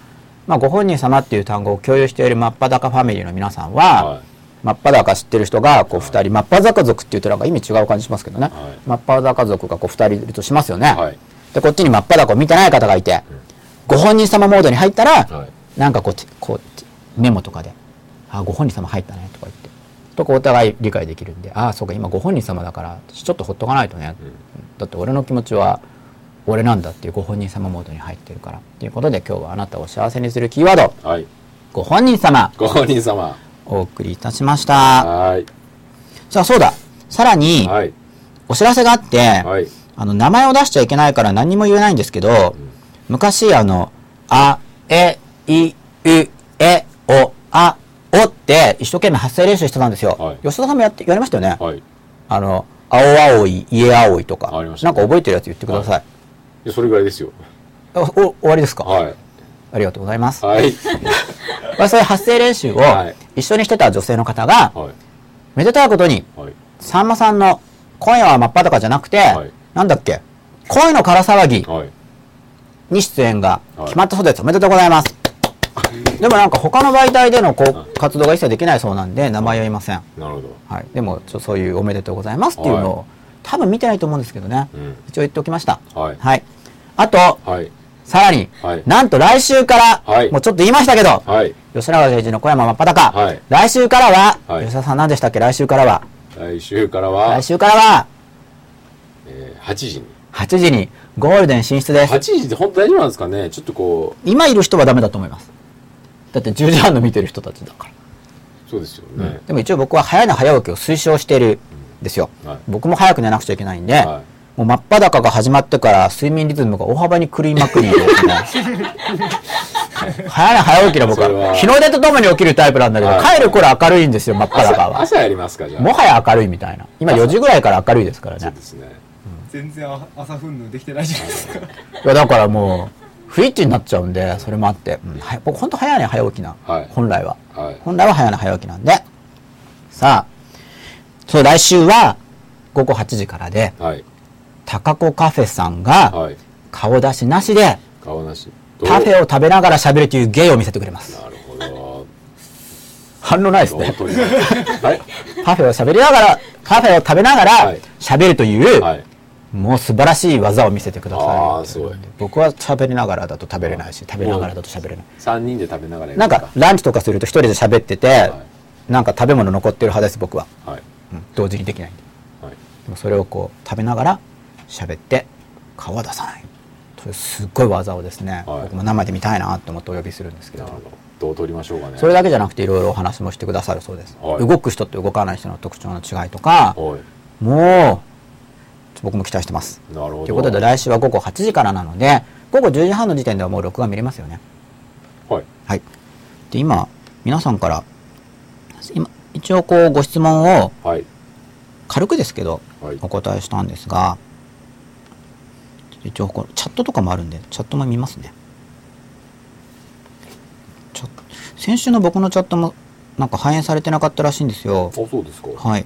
まあご本人様っていう単語を共有している真っ裸ファミリーの皆さんは、はい。真っ裸知ってる人がこう2人真っ裸族っていうとなんか意味違う感じしますけどね、はい。真っ裸族がこう2人いるとしますよね、はいでこっちに真っ裸を見てない方がいて、ご本人様モードに入ったら、はい。なんかこうちこうメモとかで「あご本人様入ったね」とか言って。とこうお互い理解できるんで「ああそうか今ご本人様だからちょっとほっとかないとね」だって俺の気持ちは俺なんだっていうご本人様モードに入ってるから。ということで今日はあなたを幸せにするキーワード。はい。ご本人様。ご本人様。お送りいたしました。はい。さあそうだ。さらにはい。お知らせがあって、はいあの名前を出しちゃいけないから何にも言えないんですけど、昔あの「あ」「え」「い」「う」「え」「お」「あ」「お」って一生懸命発声練習してたんですよ、はい。吉田さんもやってやりましたよね、はい。あの「青青い」「家青い」とか。なんか覚えてるやつ言ってください、でそれぐらいですよ。おお終わりですか、はい。ありがとうございます、はい。まあ、そういう発声練習をはい。一緒にしてた女性の方が、はい。めでたいことにはい。さんまさんの「今夜は真っ裸」じゃなくて、はいなんだっけ？恋のから騒ぎ。はい。に出演が決まったそうです。おめでとうございます。でもなんか他の媒体でのこう活動が一切できないそうなんで名前は言いません。なるほど。はい。でもちょそういうおめでとうございますっていうのを、は多分見てないと思うんですけどね。うん。一応言っておきました。はい。はい。あと、はい。さらに、はい。なんと来週から、はい。もうちょっと言いましたけど、はい。吉永誠二の小山真っ裸、はい。来週からは、はい。吉田さん何でしたっけ？来週からは。来週からは。来週からは、えー8時に8時にゴールデン進出です8。時って本当大丈夫なんですかね？ちょっとこ今いる人はダメだと思います。だって10時半の見てる人たちだから。うそうですよね、でも一応僕は早寝早起きを推奨しているんですよ。はい僕も早く寝なくちゃいけないんで、はもう真っ裸が始まってから睡眠リズムが大幅に狂いまくり。早寝早起きの僕はは日の出とともに起きるタイプなんだけど、はい帰る頃明るいんですよ、真っ裸は。朝朝やりますかじゃあもはや明るいみたいな。今4時ぐらいから明るいですからね。そうですね全然あ朝憤怒できてないじゃないですか。いやだからもう、不一致になっちゃうんで、それもあって。うんはい僕本当早寝早起きな、はい。本来は。はい。本来は早寝早起きなんで。さあ、そう、来週は午後8時からで、はい。高子カフェさんがはい。顔出しなしで、顔なし。パフェを食べながら喋るという芸を見せてくれます。なるほど。反応ないですね。どう取りはい。パフェを喋りながら、パフェを食べながらはい。喋るという、はいもう素晴らしい技を見せてください。あーすごい。僕は喋りながらだと食べれないし、食べながらだと喋れない。3人で食べながらなんか、ランチとかすると一人で喋ってて、なんか食べ物残ってる派です、僕は。はい。うん。同時にできないんで。はい。でもそれをこう、食べながら喋って、顔は出さない。というすっごい技をですね、はい。僕も生で見たいなって思ってお呼びするんですけど。ど。どう取りましょうかね。それだけじゃなくていろいろお話もしてくださるそうです。はい。動く人と動かない人の特徴の違いとか、はい。もう、僕も期待してます。なるほどということで来週は午後8時からなので、午後10時半の時点ではもう録画見れますよね。はいはい。で、今、皆さんから、今、一応こうご質問をはい軽くですけど、はいお答えしたんですが、一応こうチャットとかもあるんで、チャットも見ますね。先週の僕のチャットもなんか反映されてなかったらしいんですよあ。そうですかはい。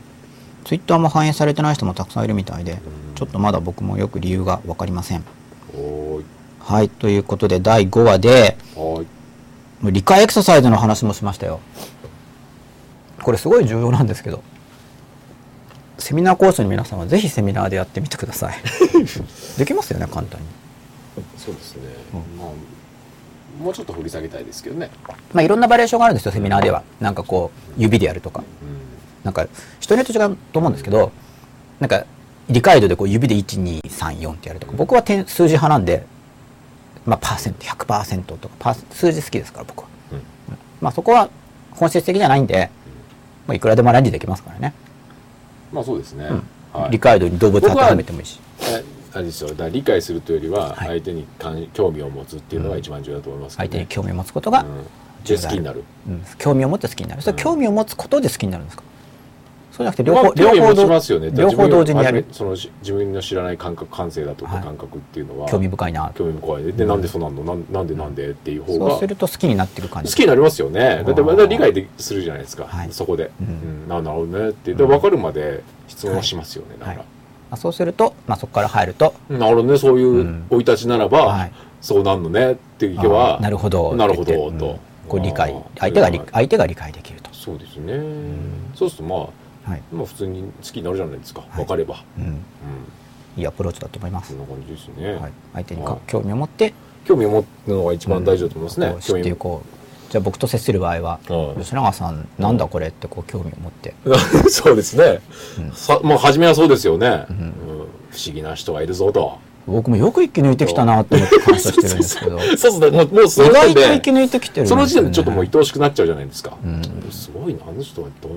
ツイッターも反映されてない人もたくさんいるみたいでん、ちょっとまだ僕もよく理由がわかりません。はい。ということで、第5話で、理解エクササイズの話もしましたよ。これすごい重要なんですけど。セミナーコースの皆さんはぜひセミナーでやってみてください。できますよね、簡単に。そうですねまあもうちょっと掘り下げたいですけどねまあいろんなバリエーションがあるんですよ、セミナーでは。なんかこう、指でやるとか。うんなんか、人によって違うと思うんですけど、なんか、理解度でこう指で1、2、3、4ってやるとか、僕は点数字派なんで、まあ、パーセント、100%とか、パー数字好きですから、僕は。うん。まあ、そこは本質的じゃないんで、まあ、いくらでもアレンジできますからね。まあそうですね。うん。はい。理解度に動物当てはめてもいいし。えあれですよ。だから理解するというよりははい。相手に関興味を持つっていうのが一番重要だと思いますね。相手に興味を持つことが、うん。で好きになる。うん。興味を持って好きになる。それうん。興味を持つことで好きになるんですか？そうじゃなくて、両方、両方同ますよね。両方同時にやる。そのし自分の知らない感覚感性だとかはい感覚っていうのは興味深いな。興味深い。ででなんでそうなんの？なんなんでなんでっていう方がそうすると好きになっていく感じ。好きになりますよね。だってまだ理解でするじゃないですか、はい。そこで、ううん。んななるほどねって。で分かるまで質問はしますよね、だか。ら、そうすると、まあ、そこから入ると、なるほどね。そういううん。生い立ちならば、はい。そうなんのねっていう時はあー。なるほど。なるほどと、うん。こう理解。相手が理相手が理解できると、そうですね、そうするとまあはい。まあ普通に好きになるじゃないですか、い。分かれば、うん、うん、いいアプローチだと思います。そん、な感じですね、はい、相手に興味を持って。興味を持つのが一番大事だと思いますね、こう知っていこう。じゃあ僕と接する場合は、はい。吉永さんなんだこれってこう興味を持って、そうですね、さまあ初めはそうですよね、うん。不思議な人がいるぞと僕もよく生き抜いてきたなって思って感謝してるんですけど。そうそうもう。もうそ意の時点外と生きで抜いてきてね。その時点でちょっともう愛おしくなっちゃうじゃないですか、ん。すごいなあの人はどう。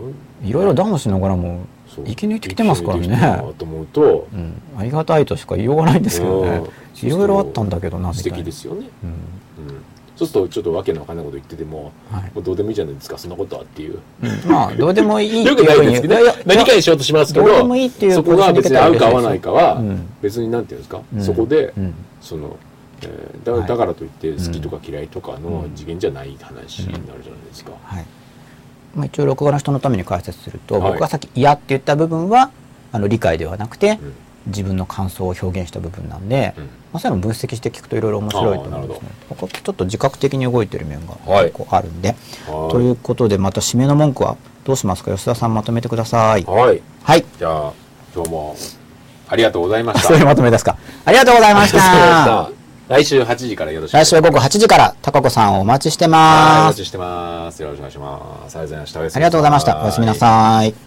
いろいろダウンしながらも生き抜いてきてますからねなと思うと、うん、ありがたいとしか言いようがないんですけどねうんいろいろあったんだけどなみ素たいな敵ですよね、うんうん、そうするとちょっとわけのわかんないこと言ってても、はい。もうどうでもいいじゃないですかそんなことはっていう。うん。まあどうでもいい よくないですけど何かにしようとしますけどどうでもいいっていうそこが別に合うか合わないかはうん別になんていうんですか、うん。そこで、うん。その、えーだはい。だからといって好きとか嫌いとかのうん。次元じゃない話になるじゃないですか、はい。まあ、一応録画の人のために解説すると、はい。僕がさっき「嫌」って言った部分はあの理解ではなくて、うん。自分の感想を表現した部分なんで、うんまあ、そういうのを分析して聞くといろいろ面白いと思うんですね。僕はちょっと自覚的に動いてる面がはい。結構あるんで、はい。ということでまた締めの文句はどうしますか吉田さんまとめてください。はい。はい。じゃあ今日もありがとうございましたそういうまとめですか。ありがとうございました。来週8時からよろしく。来週は午後8時から高子さんをお待ちしてます。待ちしてます。よろしくお願いします。ありがとうございました。ありがとうございました。おやすみなさい